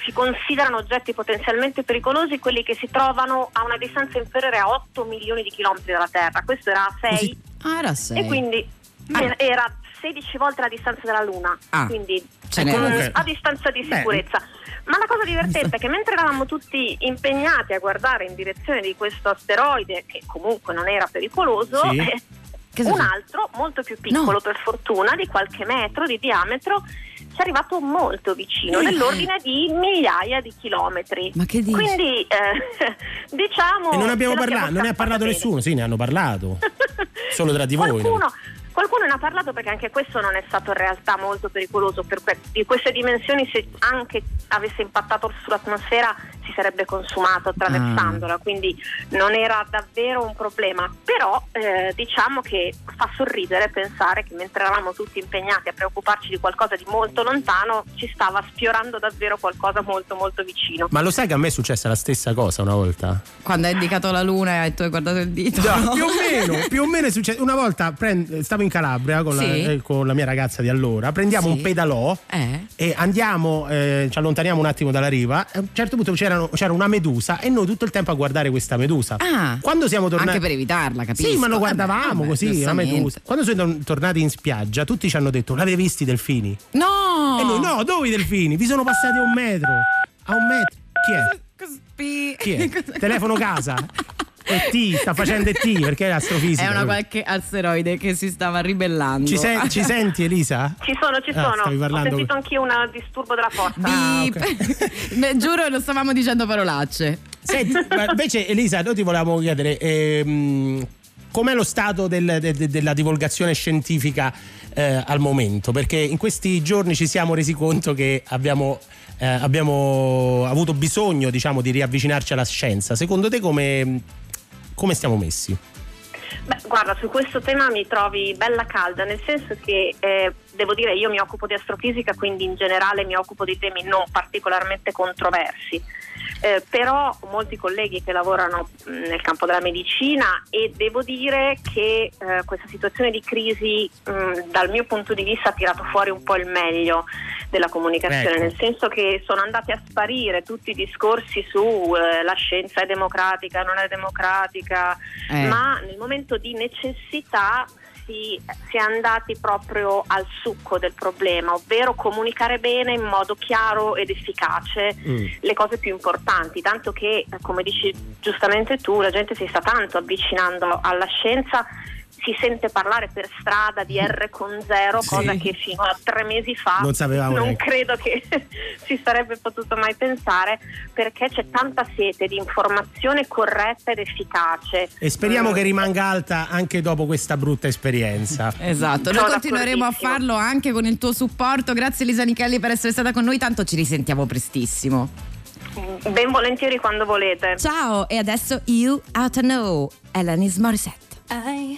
si considerano oggetti potenzialmente pericolosi quelli che si trovano a una distanza inferiore a 8 milioni di chilometri dalla Terra. Questo era a 6 Ah, era sei. e quindi Ah. era 16 volte la distanza della Luna, Ah. quindi Comunque- a distanza di sicurezza. Ma la cosa divertente è che mentre eravamo tutti impegnati a guardare in direzione di questo asteroide, che comunque non era pericoloso, Sì. eh, un altro molto più piccolo No. per fortuna, di qualche metro di diametro, ci è arrivato molto vicino, nell'ordine di migliaia di chilometri. Ma che dici? Quindi eh, [LAUGHS] diciamo... E non abbiamo parlato, non ne ha parlato bene. nessuno, sì, ne hanno parlato. [LAUGHS] Solo tra di voi, Qualcuno, qualcuno ne ha parlato perché anche questo non è stato in realtà molto pericoloso. Per que- di queste dimensioni, se anche avesse impattato sull'atmosfera, si sarebbe consumato attraversandola, Ah. quindi non era davvero un problema. Però eh, diciamo che fa sorridere pensare che mentre eravamo tutti impegnati a preoccuparci di qualcosa di molto lontano, ci stava sfiorando davvero qualcosa molto molto vicino. Ma lo sai che a me è successa la stessa cosa una volta? Quando hai indicato la luna e hai guardato il dito. No, più o meno, più o meno è successo. Una volta prend- stavo in Calabria con, Sì. la, eh, con la mia ragazza di allora, prendiamo Sì. un pedalò Eh? e andiamo, eh, ci allontaniamo un attimo dalla riva. A un certo punto c'erano- c'era una medusa e noi tutto il tempo a guardare questa medusa. Ah. Quando siamo tornati. Anche per evitarla, capisco. Sì, ma lo Vabbè, guardavamo vabbè, così, la medusa. Quando siamo tornati in spiaggia, tutti ci hanno detto: L'avete visti i delfini? No! E noi no, dove i delfini? Vi sono passati a un metro. A un metro. Chi è? Chi è? [LAUGHS] Telefono casa. [LAUGHS] ET, sta facendo ET perché è astrofisica. È una qualche asteroide che si stava ribellando. Ci, sen- ci senti Elisa? Ci sono, ci Ah, sono. stavi Ho parlando sentito anch'io un disturbo della forza. Ah, Beep. [LAUGHS] Beh, Giuro non stavamo dicendo parolacce. Senti, ma invece Elisa, noi ti volevamo chiedere ehm, com'è lo stato del- de- de- della divulgazione scientifica eh, al momento? Perché in questi giorni ci siamo resi conto che abbiamo, eh, abbiamo avuto bisogno diciamo, di riavvicinarci alla scienza. Secondo te come, come stiamo messi? Beh, guarda, su questo tema mi trovi bella calda, nel senso che eh, devo dire io mi occupo di astrofisica, quindi in generale mi occupo di temi non particolarmente controversi. Eh, però ho molti colleghi che lavorano mh, nel campo della medicina e devo dire che eh, questa situazione di crisi mh, dal mio punto di vista ha tirato fuori un po' il meglio della comunicazione, Ecco. nel senso che sono andati a sparire tutti i discorsi su eh, la scienza è democratica, non è democratica, Eh. ma nel momento di necessità si, si è andati proprio al succo del problema, ovvero comunicare bene in modo chiaro ed efficace le cose più importanti, tanto che, come dici giustamente tu, la gente si sta tanto avvicinando alla scienza. Si sente parlare per strada di R con zero, Sì. cosa che fino a tre mesi fa Non sapevamo non neanche. credo che [LAUGHS] si sarebbe potuto mai pensare, perché c'è tanta sete di informazione corretta ed efficace. E speriamo Mm. che rimanga alta anche dopo questa brutta esperienza. Esatto, noi Sono continueremo a farlo anche con il tuo supporto. Grazie Elisa Nichelli per essere stata con noi, tanto ci risentiamo prestissimo. Ben volentieri quando volete. Ciao, e adesso You Out to Know, Alanis Morissette. I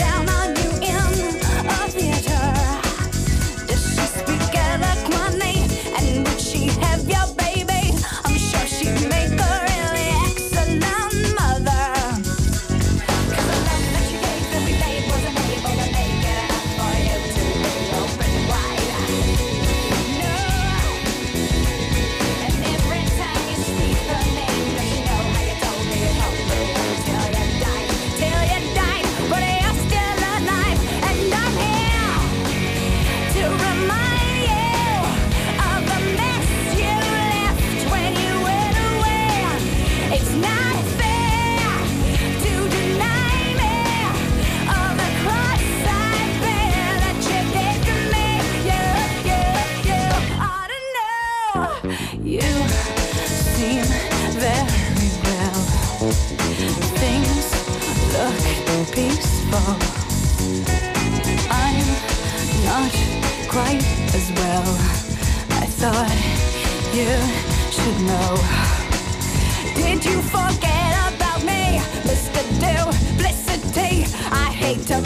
thought you should know. Did you forget about me, Mr. Duplicity? I hate to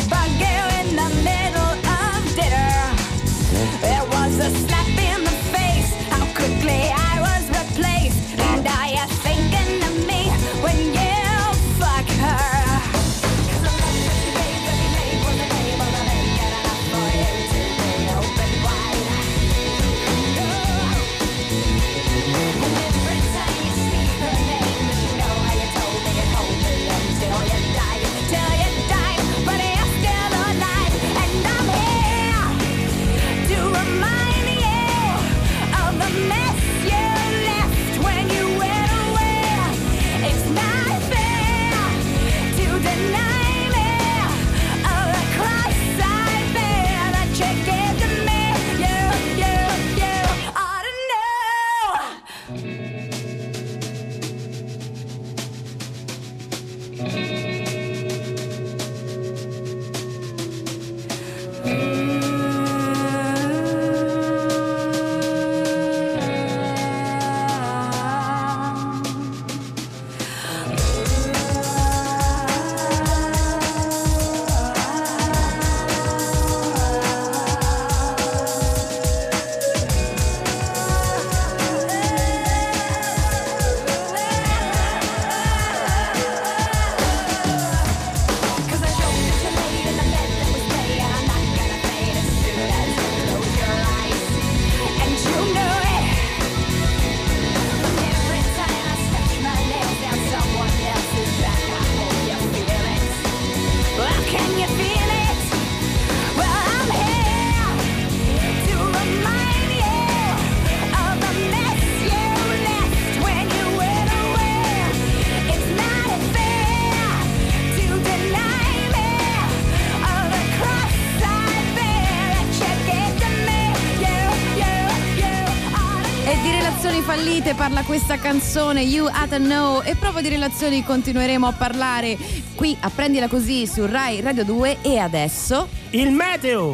parla questa canzone You Oughta Know e proprio di relazioni continueremo a parlare qui a Prendila Così su Rai Radio 2 e adesso il meteo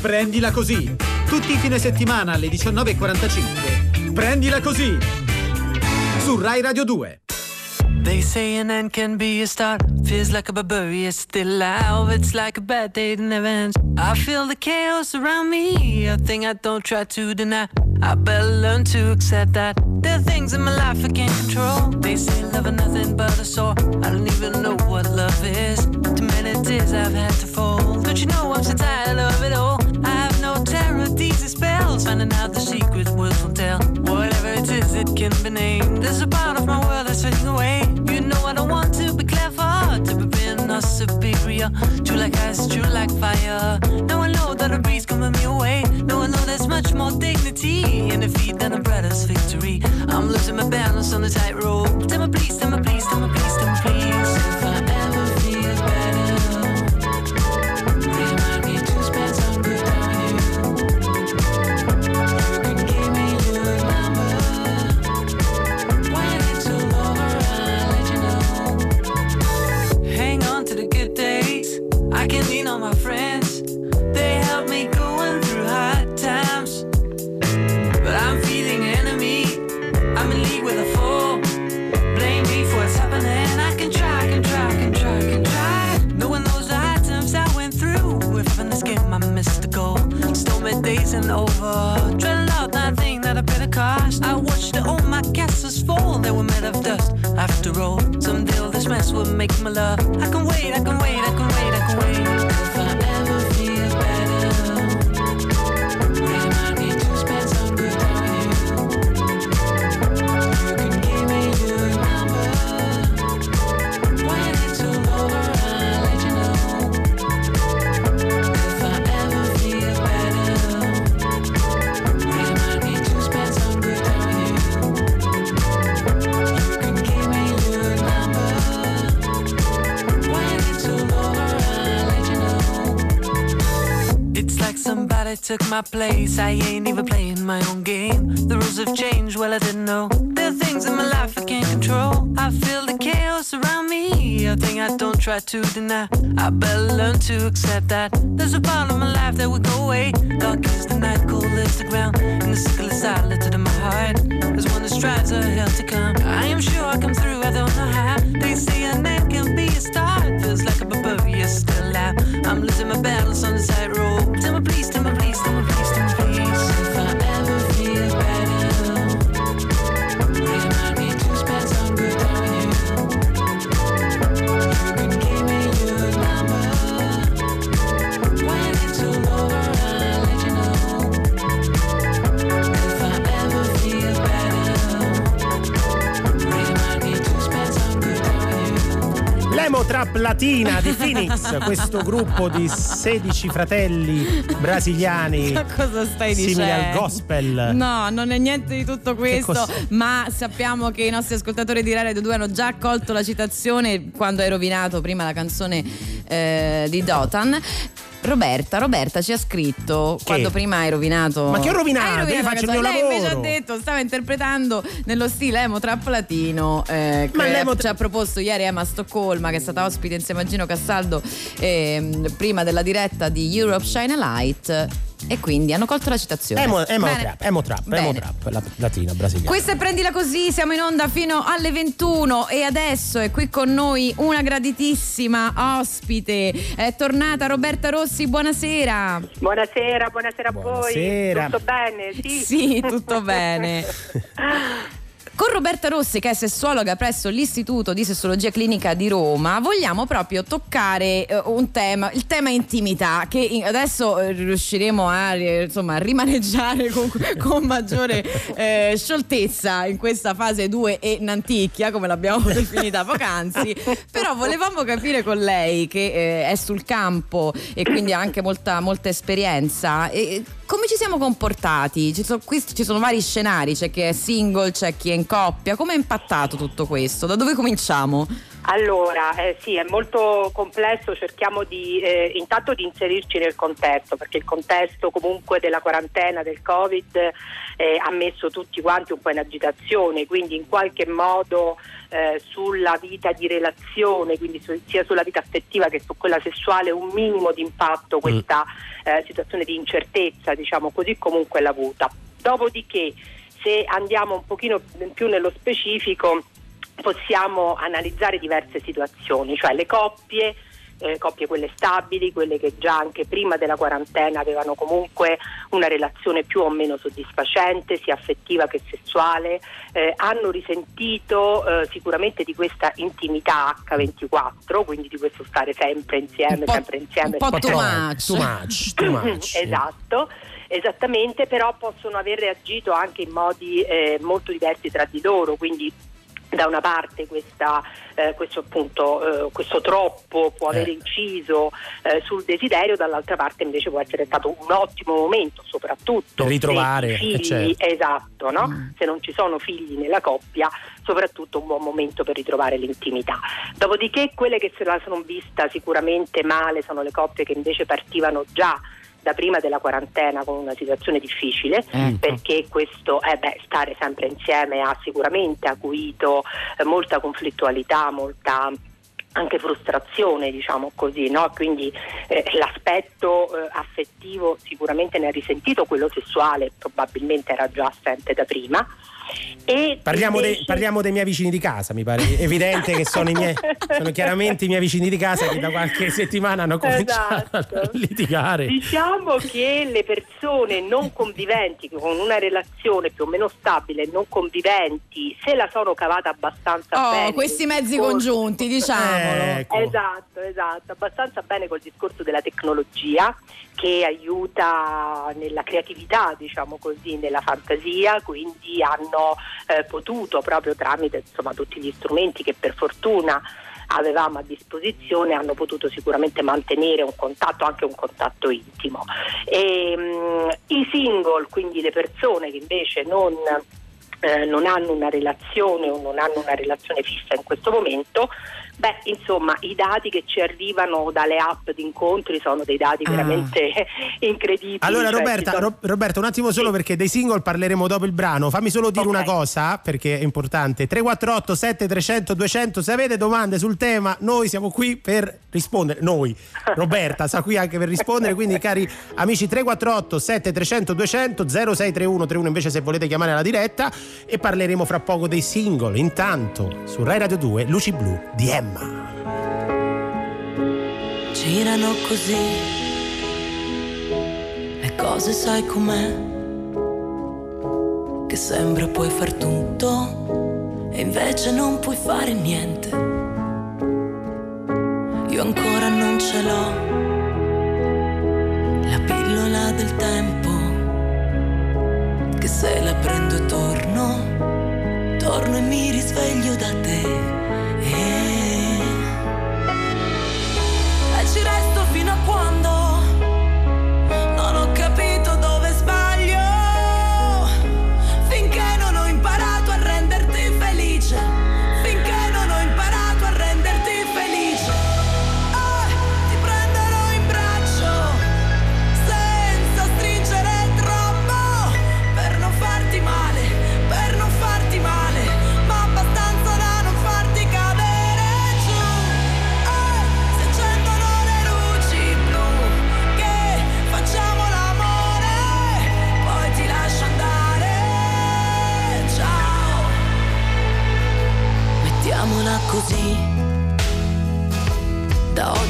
Prendila così. Tutti i fine settimana alle 19.45. Prendila così. Su Rai Radio 2. They say an end can be a start. Feels like a barbarian still alive. It's like a bad day that never ends. I feel the chaos around me, a thing I don't try to deny. I better learn to accept that there are things in my life I can't control. They say love is nothing but a sore. I don't even know what love is. Too many tears I've had to fold. Don't you know I'm so tired of it all? I have no terror, these spells. Finding out the secret words will tell. Whatever it is, it can be named. There's a part of my world that's fading away. You know I don't want to be clever, to be being or superior. True like ice, true like fire. Now dignity in defeat than a brother's victory. I'm losing my balance on the tightrope. Tell me please, tell me please, and over. Dreading out that thing that I a cost. I watched all my castles fall. They were made of dust. After all, someday all this mess will make my love. I can wait, I can wait, took my place. I ain't even playing my own game. The rules have changed, well, I didn't know. There are things in my life I can't control. I feel a thing I don't try to deny. I better learn to accept that there's a part of my life that will go away. Dark is the night, cold is the ground, and the sickle is silent in my heart. There's one that strives a hell to come. I am sure I come through, I don't know how. They say a night can be a start. Feels like a barbarian still alive. I'm losing my balance on the tightrope. Tell me please, tell me please, tell me please. Latina di Phoenix, [LAUGHS] questo gruppo di 16 fratelli brasiliani Ma cosa stai simili dicendo? al gospel. No, non è niente di tutto questo, ma sappiamo che i nostri ascoltatori di Radio 2 hanno già accolto la citazione quando hai rovinato prima la canzone eh, di Dotan. Roberta, Roberta ci ha scritto quando prima hai rovinato. Ma che ho rovinato? Hai Io la faccio il canzone. mio Lei invece ha detto, stava interpretando nello stile emo trap latino. eh, Ma che l'emo ci ha proposto ieri Emma Stoccolma, che è stata ospite insieme a Gino Cassaldo ehm, prima della diretta di Europe Shine a Light. E quindi hanno colto la citazione. Emo, emo trap, emo trap, emo trap, la- latina brasiliana. Questa è Prendila Così, siamo in onda fino alle 21 e adesso è qui con noi una graditissima ospite, è tornata Roberta Rossi, buonasera. Buonasera, buonasera a Buonasera. voi. Tutto bene? Sì, Sì, tutto bene. [LAUGHS] Con Roberta Rossi, che è sessuologa presso l'Istituto di Sessologia Clinica di Roma, vogliamo proprio toccare eh, un tema, il tema intimità, che in- adesso eh, riusciremo a, eh, insomma, a rimaneggiare [LAUGHS] con, con maggiore scioltezza in questa fase 2 e nanticchia, come l'abbiamo [LAUGHS] definita poc'anzi. Però volevamo capire con lei, che è sul campo e quindi ha anche molta, molta esperienza, come ci siamo comportati? Ci sono, qui ci sono vari scenari, c'è chi è single, c'è chi è in coppia. Come è impattato tutto questo? Da dove cominciamo? Allora, eh, sì, è molto complesso, cerchiamo di eh, intanto di inserirci nel contesto, perché il contesto comunque della quarantena, del Covid, eh, ha messo tutti quanti un po' in agitazione, quindi in qualche modo eh, sulla vita di relazione, quindi su- sia sulla vita affettiva che su quella sessuale, un minimo di impatto questa eh, situazione di incertezza, diciamo così, comunque l'ha avuta. Dopodiché, se andiamo un pochino più nello specifico, possiamo analizzare diverse situazioni, cioè le coppie, eh, coppie quelle stabili, quelle che già anche prima della quarantena avevano comunque una relazione più o meno soddisfacente, sia affettiva che sessuale, eh, hanno risentito eh, sicuramente di questa intimità H24, quindi di questo stare sempre insieme, sempre insieme. un po' too much. Too much, too [COUGHS] much. esatto, esattamente, però possono aver reagito anche in modi eh, molto diversi tra di loro, quindi da una parte questa, eh, questo, appunto, eh, questo troppo può aver inciso eh, sul desiderio, dall'altra parte invece può essere stato un ottimo momento, soprattutto Per ritrovare, i eh, figli, certo. esatto, no? se non ci sono figli nella coppia, soprattutto un buon momento per ritrovare l'intimità. Dopodiché quelle che se la sono vista sicuramente male sono le coppie che invece partivano già da prima della quarantena con una situazione difficile Ecco. perché questo eh beh, stare sempre insieme ha sicuramente acuito eh, molta conflittualità, molta anche frustrazione, diciamo così, no? quindi eh, l'aspetto eh, affettivo sicuramente ne ha risentito, quello sessuale probabilmente era già assente da prima. E Parliamo, dei- invece- parliamo dei miei vicini di casa, mi pare evidente che sono, i miei, [LAUGHS] sono chiaramente i miei vicini di casa che da qualche settimana hanno cominciato Esatto. a litigare. Diciamo che le persone non conviventi, con una relazione più o meno stabile, non conviventi, se la sono cavata abbastanza Oh, bene. questi mezzi discorso- congiunti, diciamolo. Ecco. Esatto, esatto, abbastanza bene col discorso della tecnologia che aiuta nella creatività, diciamo così, nella fantasia, quindi hanno eh, potuto proprio tramite insomma, tutti gli strumenti che per fortuna avevamo a disposizione hanno potuto sicuramente mantenere un contatto, anche un contatto intimo. E, mm, I single, quindi le persone che invece non eh, non hanno una relazione o non hanno una relazione fissa in questo momento, beh, insomma, i dati che ci arrivano dalle app di incontri sono dei dati Ah. veramente [LAUGHS] incredibili. Allora cioè, Roberta, sono- Ro- Roberta, un attimo solo perché dei single parleremo dopo il brano. Fammi solo dire una cosa perché è importante. 348 7300 200 se avete domande sul tema, noi siamo qui per rispondere. Noi, Roberta, sta qui anche per rispondere, quindi cari amici 348 7300 200 0631 31 invece se volete chiamare alla diretta e parleremo fra poco dei single. Intanto su Rai Radio 2 Luci Blu di Emma. Girano così le cose sai com'è? Che sembra puoi far tutto e invece non puoi fare niente. Io ancora non ce l'ho. La pillola del tempo che se la prendo torno torno e mi risveglio da te. E e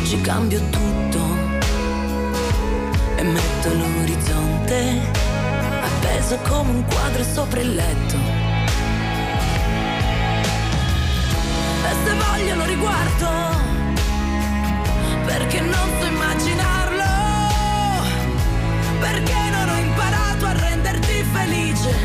Oggi cambio tutto e metto l'orizzonte appeso come un quadro sopra il letto. E se voglio lo riguardo perché non so immaginarlo, perché non ho imparato a renderti felice,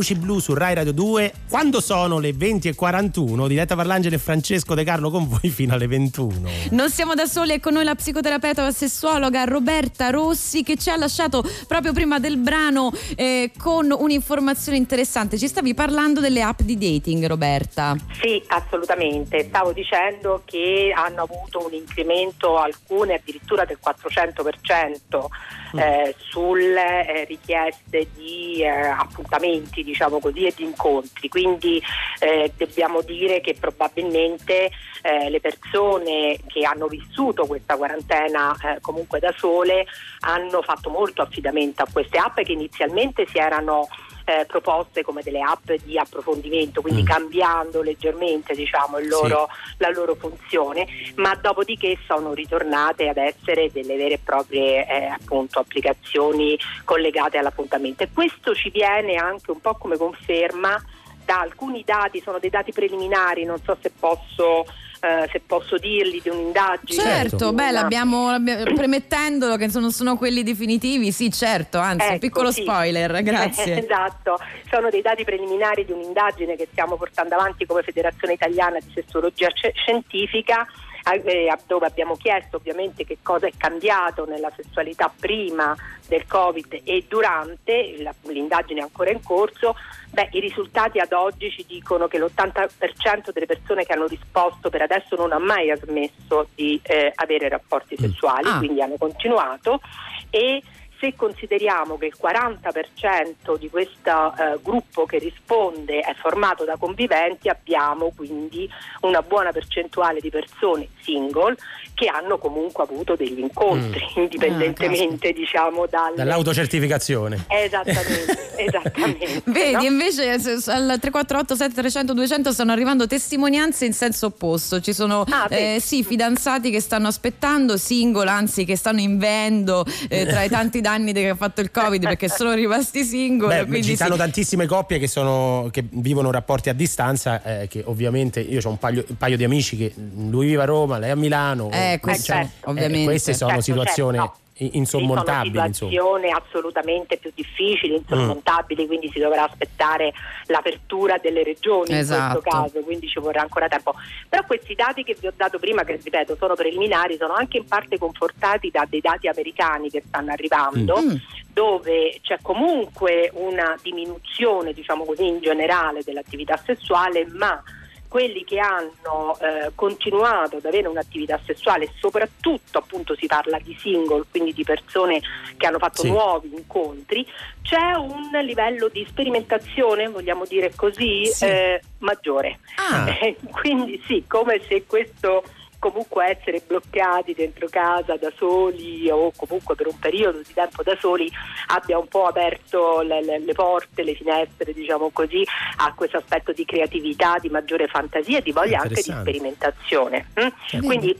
Luci Blu su Rai Radio 2. Quando sono le 20.41, diretta Parlangeli e Francesco De Carlo con voi fino alle 21. Non siamo da soli, è con noi la psicoterapeuta sessuologa Roberta Rossi che ci ha lasciato proprio prima del brano eh, con un'informazione interessante. Ci stavi parlando delle app di dating, Roberta. Sì, assolutamente. Stavo dicendo che hanno avuto un incremento, alcune addirittura del 400% eh, sulle eh, richieste di eh, appuntamenti, diciamo così, e di incontri. Quindi eh, dobbiamo dire che probabilmente eh, le persone che hanno vissuto questa quarantena eh, comunque da sole hanno fatto molto affidamento a queste app che inizialmente si erano eh, proposte come delle app di approfondimento, quindi cambiando leggermente diciamo, il loro- la loro funzione, ma dopodiché sono ritornate ad essere delle vere e proprie eh, appunto, applicazioni collegate all'appuntamento. E questo ci viene anche un po' come conferma da alcuni dati, sono dei dati preliminari, non so se posso, eh, se posso dirli, di un'indagine. Certo, beh, l'abbiamo, l'abbia- premettendolo che non sono quelli definitivi, sì, certo, anzi, un Ecco, piccolo sì. spoiler, [LAUGHS] grazie. esatto, sono dei dati preliminari di un'indagine che stiamo portando avanti come Federazione Italiana di Sessologia Sci- Scientifica eh, dove abbiamo chiesto ovviamente che cosa è cambiato nella sessualità prima del Covid e durante, l'indagine è ancora in corso, beh, i risultati ad oggi ci dicono che l'80% delle persone che hanno risposto per adesso non ha mai smesso di eh, avere rapporti sessuali, Ah. quindi hanno continuato e se consideriamo che il 40% di questo eh, gruppo che risponde è formato da conviventi, abbiamo quindi una buona percentuale di persone single che hanno comunque avuto degli incontri, indipendentemente diciamo dal... Dall'autocertificazione. Esattamente, [LAUGHS] esattamente. Vedi, no? invece al 348 7300 200 stanno arrivando testimonianze in senso opposto. Ci sono Ah, eh, sì, fidanzati che stanno aspettando, single, anzi che stanno invendo eh, tra i tanti danni che ha fatto il Covid perché sono rimasti single. Beh, quindi ci stanno sì. tantissime coppie che, sono, che vivono rapporti a distanza, eh, che ovviamente io ho un paio, un paio di amici che lui vive a Roma, lei a Milano. Eh, questo ovviamente. queste sono Certo, situazioni certo, i- insormontabili. Sì, sono insomma. situazioni assolutamente più difficili, insormontabili, quindi si dovrà aspettare l'apertura delle regioni Esatto. in questo caso, quindi ci vorrà ancora tempo. Però questi dati che vi ho dato prima, che ripeto sono preliminari, sono anche in parte confortati da dei dati americani che stanno arrivando, Mm. dove c'è comunque una diminuzione, diciamo così, in generale dell'attività sessuale, ma quelli che hanno eh, continuato ad avere un'attività sessuale, soprattutto appunto si parla di single, quindi di persone che hanno fatto Sì. nuovi incontri, c'è un livello di sperimentazione, vogliamo dire così, Sì. eh, maggiore. Ah. [LAUGHS] Quindi sì, come se questo comunque essere bloccati dentro casa da soli o comunque per un periodo di tempo da soli abbia un po' aperto le, le- le porte, le finestre, diciamo così, a questo aspetto di creatività, di maggiore fantasia e di voglia anche di sperimentazione. mm? Quindi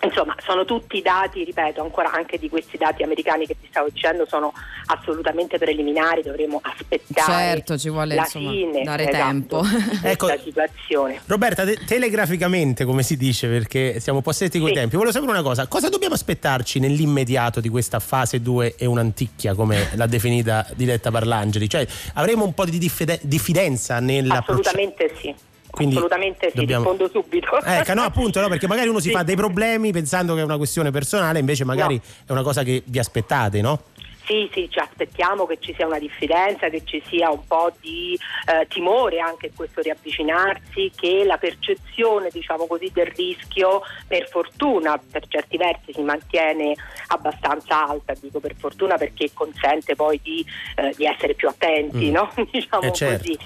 Insomma, sono tutti dati, ripeto, ancora anche di questi dati americani che ti stavo dicendo sono assolutamente preliminari, dovremo aspettare Certo, ci vuole, la insomma, fine dare esatto, [LAUGHS] tempo. Ecco. situazione. Roberta, te- telegraficamente, come si dice, perché siamo un po' stretti coi Sì. tempi, volevo sapere una cosa: cosa dobbiamo aspettarci nell'immediato di questa fase 2 e un'anticchia, come l'ha definita Diletta Parlangeli? Cioè, avremo un po' di diffide- diffidenza nella Assolutamente sì. Quindi Assolutamente sì, dobbiamo- rispondo subito. Ecco, no, appunto, no, perché magari uno si [LAUGHS] Sì. fa dei problemi pensando che è una questione personale, invece magari No. è una cosa che vi aspettate, no? Sì, sì, ci aspettiamo che ci sia una diffidenza, che ci sia un po' di eh, timore anche in questo riavvicinarsi, che la percezione, diciamo così, del rischio, per fortuna, per certi versi si mantiene abbastanza alta, dico per fortuna perché consente poi di, eh, di essere più attenti, Mm. no? [LAUGHS] diciamo Eh, certo. così.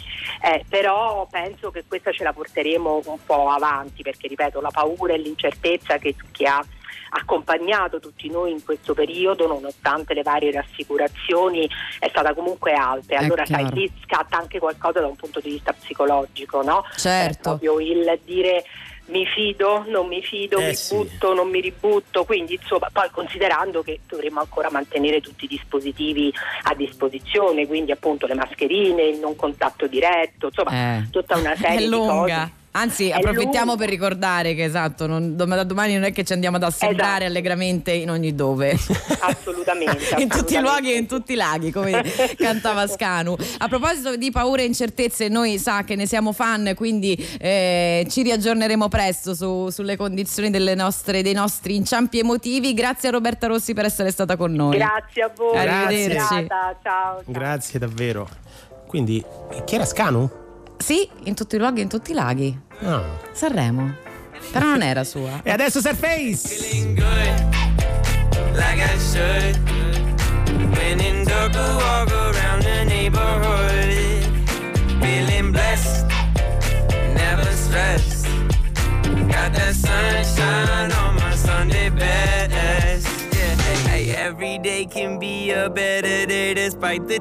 Eh, però penso che questa ce la porteremo un po' avanti, perché ripeto, la paura e l'incertezza che, che ha accompagnato tutti noi in questo periodo, nonostante le varie rassicurazioni, è stata comunque alta. Allora sai, lì scatta anche qualcosa da un punto di vista psicologico, no? Certo. È proprio il dire mi fido, non mi fido, Eh mi sì. butto, non mi ributto, quindi insomma, poi considerando che dovremmo ancora mantenere tutti i dispositivi a disposizione, quindi appunto le mascherine, il non contatto diretto, insomma, Eh. tutta una [LAUGHS] serie di cose. Anzi, È approfittiamo lunga. per ricordare che esatto, non- da domani non è che ci andiamo ad assembrare Esatto. allegramente in ogni dove. Assolutamente. [LAUGHS] in tutti i assolutamente. luoghi e in tutti i laghi, come [LAUGHS] cantava Scanu. A proposito di paure e incertezze, noi sa che ne siamo fan, quindi eh, ci riaggiorneremo presto su- sulle condizioni delle nostre- dei nostri inciampi emotivi. Grazie a Roberta Rossi per essere stata con noi. Grazie a voi, Arrivederci. buona serata, ciao. ciao. Grazie davvero. Quindi, chi era Scanu? Sì, in tutti i luoghi e in tutti i laghi. Ah. Sanremo. Però non era sua. E adesso Surface! feeling good, like I should. When in dark, I walk around the neighborhood, feeling blessed, never stressed. Got that sunshine on my Sunday best. Yeah, hey, every day can be a better day despite the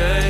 Like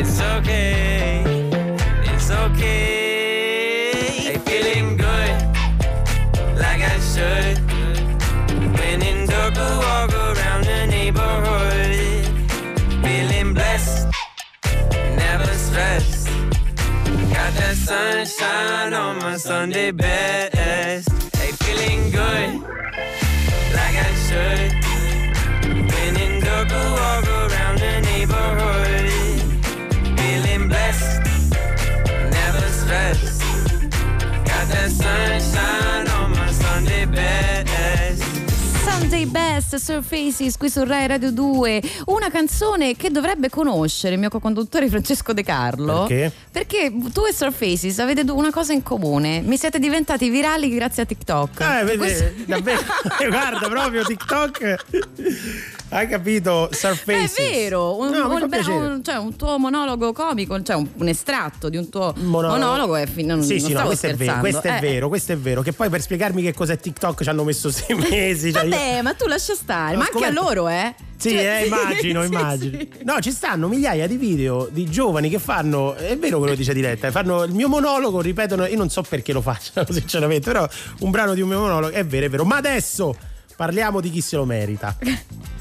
It's okay. It's okay. Hey, feeling good, like I should. When in dark, walk around the neighborhood. Feeling blessed, never stressed. Got that sunshine on my Sunday best. Hey, feeling good, like I should. When in dark, walk around Got that Sunday Best Surfaces qui su Rai Radio 2 una canzone che dovrebbe conoscere il mio co-conduttore Francesco De Carlo Perché? perché tu e Surfaces avete una cosa in comune mi siete diventati virali grazie a TikTok Eh, vedi, Questo- davvero, [LAUGHS] guarda proprio TikTok. Hai capito? Beh, Surfaces. è vero, un, No, un- beh, piacere. un- cioè un tuo monologo comico, cioè un, estratto di un tuo Mono- monologo è fin- non, sì, non sì, no, questo è vero, questo è Eh, vero, questo è vero. Che poi per spiegarmi che cos'è TikTok ci hanno messo sei mesi. Cioè io- Vabbè, ma tu lascia stare, Ho ma anche a loro, eh? Sì, Cioè, eh, immagino, [LAUGHS] sì, immagino. sì. No, ci stanno migliaia di video di giovani che fanno, è vero quello che dice Diretta, fanno il mio monologo, ripetono, io non so perché lo facciano [LAUGHS] sinceramente, però un brano di un mio monologo, è vero, è vero. Ma adesso parliamo di chi se lo merita. [LAUGHS]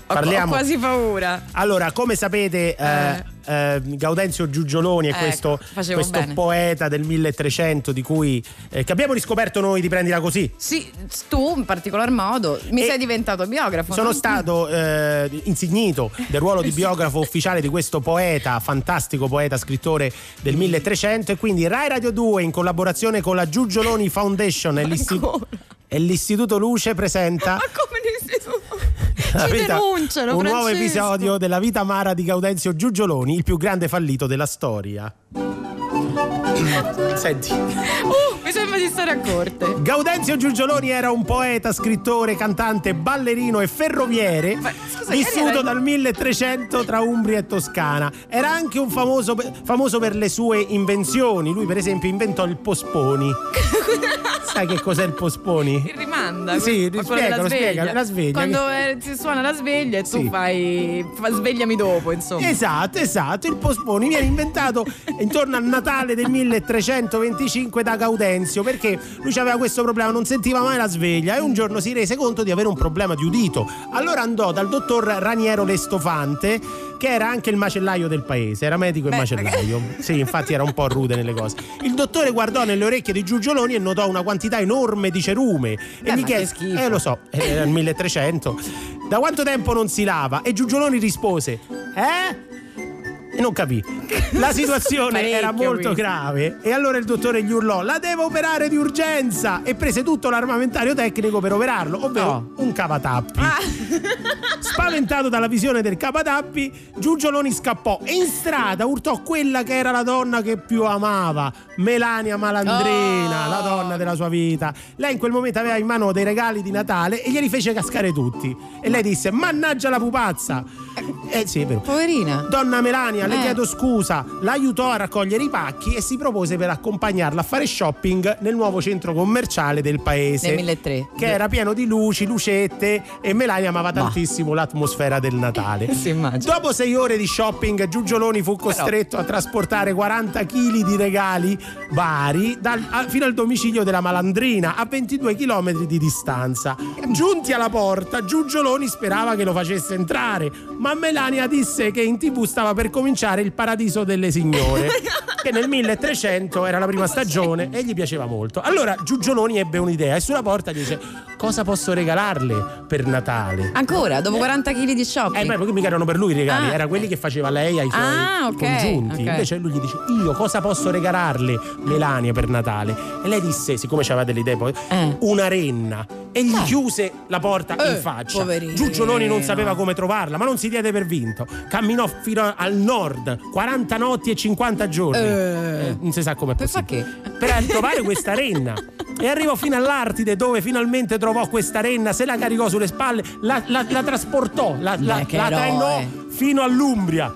Ho- Parliamo. Ho quasi paura. Allora, come sapete, eh, eh, Gaudenzio Giugioloni è Ecco, questo, questo poeta del 1300 di cui eh, che abbiamo riscoperto noi di Prendila Così. Sì, tu in particolar modo mi E sei diventato biografo. Sono no? stato eh, insignito del ruolo di [LAUGHS] biografo ufficiale di questo poeta, fantastico poeta, scrittore del 1300 e quindi Rai Radio 2 in collaborazione con la Giugioloni Foundation e, [LAUGHS] l'isti- e l'Istituto Luce presenta Ma come l'istituto? Ci vita- denunciano, un nuovo Francesco. episodio della vita amara di Gaudenzio Giugioloni, il più grande fallito della storia. Senti. Uh, sembra di stare a corte. Gaudenzio Giugioloni era un poeta, scrittore, cantante, ballerino e ferroviere scusa, vissuto dal 1300 tra Umbria e Toscana. Era anche un famoso, famoso per le sue invenzioni. Lui, per esempio, inventò il posponi. [LAUGHS] Sai che cos'è il posponi? Il rimanda. Sì, spiegalo, spiegalo, la sveglia. Quando eh, si suona la sveglia e tu Sì. fai. fa- svegliami dopo, insomma. Esatto, esatto. Il posponi viene inventato [LAUGHS] intorno al Natale del 1325 da Gaudenzio perché lui aveva questo problema, non sentiva mai la sveglia e un giorno si rese conto di avere un problema di udito. Allora andò dal dottor Raniero Lestofante, che era anche il macellaio del paese, era medico e Beh, macellaio. Sì, infatti era un po' rude nelle cose. Il dottore guardò nelle orecchie di Giugioloni e notò una quantità enorme di cerume e Beh, gli ma che chiese. Eh, lo so, era il 1300. Da quanto tempo non si lava? E Giugioloni rispose: Eh? Non capì. La situazione era molto grave e allora il dottore gli urlò: La devo operare di urgenza! E prese tutto l'armamentario tecnico per operarlo, ovvero No. un cavatappi. Ah. [LAUGHS] Spaventato dalla visione del cavatappi, Giugioloni scappò e in strada urtò quella che era la donna che più amava, Melania Malandrina, Oh. la donna della sua vita. Lei in quel momento aveva in mano dei regali di Natale e glieli fece cascare tutti. E lei disse: Mannaggia la pupazza! Eh sì, è vero. Poverina. Donna Melania, le Eh. chiedo scusa, l'aiutò a raccogliere i pacchi e si propose per accompagnarla a fare shopping nel nuovo centro commerciale del paese. Nel 1300. Che era pieno di luci, lucette e Melania amava tantissimo l'atmosfera del Natale. [LAUGHS] Si immagina. Dopo sei ore di shopping, Giugioloni fu costretto a trasportare 40 kg di regali vari dal- a- fino al domicilio della malandrina a 22 km di distanza. Giunti alla porta, Giugioloni sperava che lo facesse entrare, ma Melania disse che in tv stava per cominciare il paradiso delle signore, [LAUGHS] che nel 1300 era la prima stagione e gli piaceva molto. Allora Giugioloni ebbe un'idea e sulla porta gli dice cosa posso regalarle per Natale? Ancora, dopo 40 kg di Eh, shopping. ma perché mica erano per lui i regali, Ah. era quelli che faceva lei ai suoi Ah, ok, congiunti. ok. Invece lui gli dice: Io cosa posso regalarle Melania per Natale? E lei disse, siccome aveva delle idee poi, Eh. una renna. e gli chiuse la porta Eh, in faccia. poverino. Giugioloni non sapeva come trovarla, ma non si diede per vinto. Camminò fino al nord, 40 notti e 50 giorni. Eh, non si sa come per Per trovare questa renna. E arrivò fino all'Artide dove finalmente trovò questa renna, se la caricò sulle spalle, la, la- la trasportò, la, la- la trainò fino all'Umbria.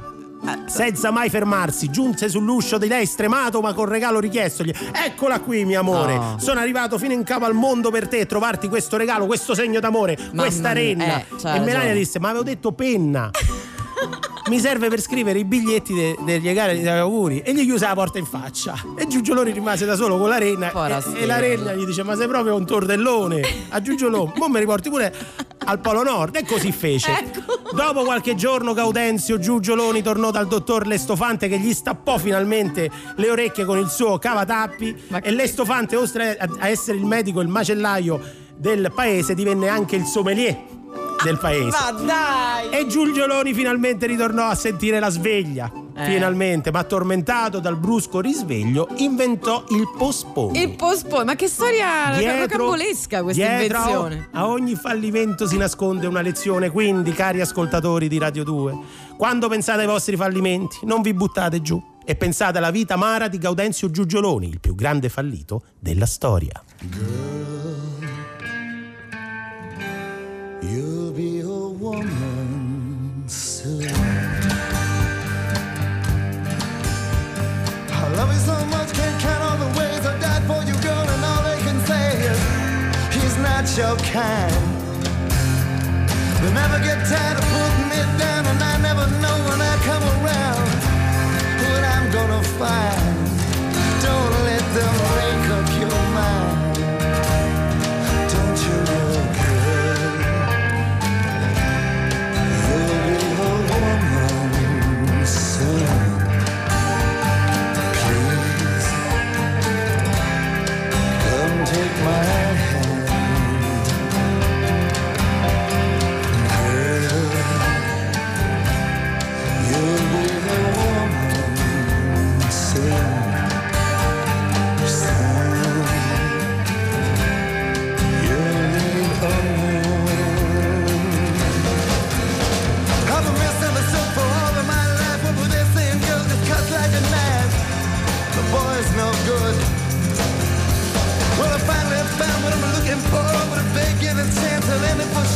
Senza mai fermarsi, giunse sull'uscio di lei stremato ma con regalo richiestogli. Eccola qui, mio amore. Oh. Sono arrivato fino in capo al mondo per te, trovarti questo regalo, questo segno d'amore, Mamma questa renna. eh, c'ha e Melania ragione. disse: Ma avevo detto penna. [LAUGHS] Mi serve per scrivere i biglietti de- degli regali degli auguri e gli chiuse la porta in faccia. E Giugioloni rimase da solo con la renna. E, e la renna gli dice: Ma sei proprio un tordellone. A Giugioloni, [LAUGHS] mo mi riporti pure al Polo Nord. E così fece. Dopo qualche giorno Gaudenzio Giugioloni tornò dal dottor Lestofante che gli stappò finalmente le orecchie con il suo cavatappi e Lestofante oltre a a essere il medico e il macellaio del paese divenne anche il sommelier del paese. Ma dai! E Giugioloni finalmente ritornò a sentire la sveglia. Eh. Finalmente, ma tormentato dal brusco risveglio, inventò il postpone. Il postpone, ma che storia rocambolesca questa dietro invenzione. A ogni fallimento si nasconde una lezione, quindi, cari ascoltatori di Radio 2, quando pensate ai vostri fallimenti, non vi buttate giù e pensate alla vita amara di Gaudenzio Giugioloni, il più grande fallito della storia. You'll not your kind. They never get tired of putting me down, and I never know when I come around what I'm gonna find. Don't let them break give a chance to let me push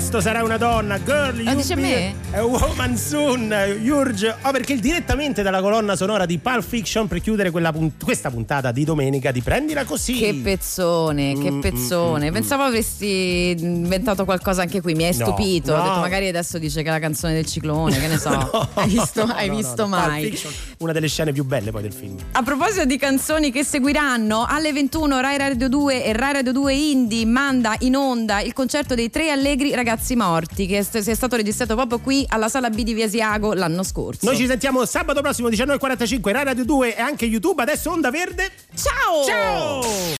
presto sarai una donna. Girl, you dice be me? A woman soon. Urge. Oh, perché direttamente dalla colonna sonora di Pulp Fiction per chiudere punt- questa puntata di domenica di Prendila così. Che pezzone, che Mm, pezzone. Pensavo avresti inventato qualcosa anche qui, mi hai No, stupito. Ho no. detto magari adesso dice che è la canzone del ciclone, che ne so. [LAUGHS] hai visto, hai No, no, visto no, Pulp mai? Una delle scene più belle poi del film. A proposito di canzoni che seguiranno, alle 21 Rai Radio 2 e Rai Radio 2 Indie manda in onda il concerto dei tre allegri ragazzi morti che è st- è stato registrato proprio qui alla sala B di Via Asiago l'anno scorso. Noi ci sentiamo sabato prossimo 19.45 Rai Radio 2 e anche YouTube. Adesso Onda Verde. Ciao! Ciao!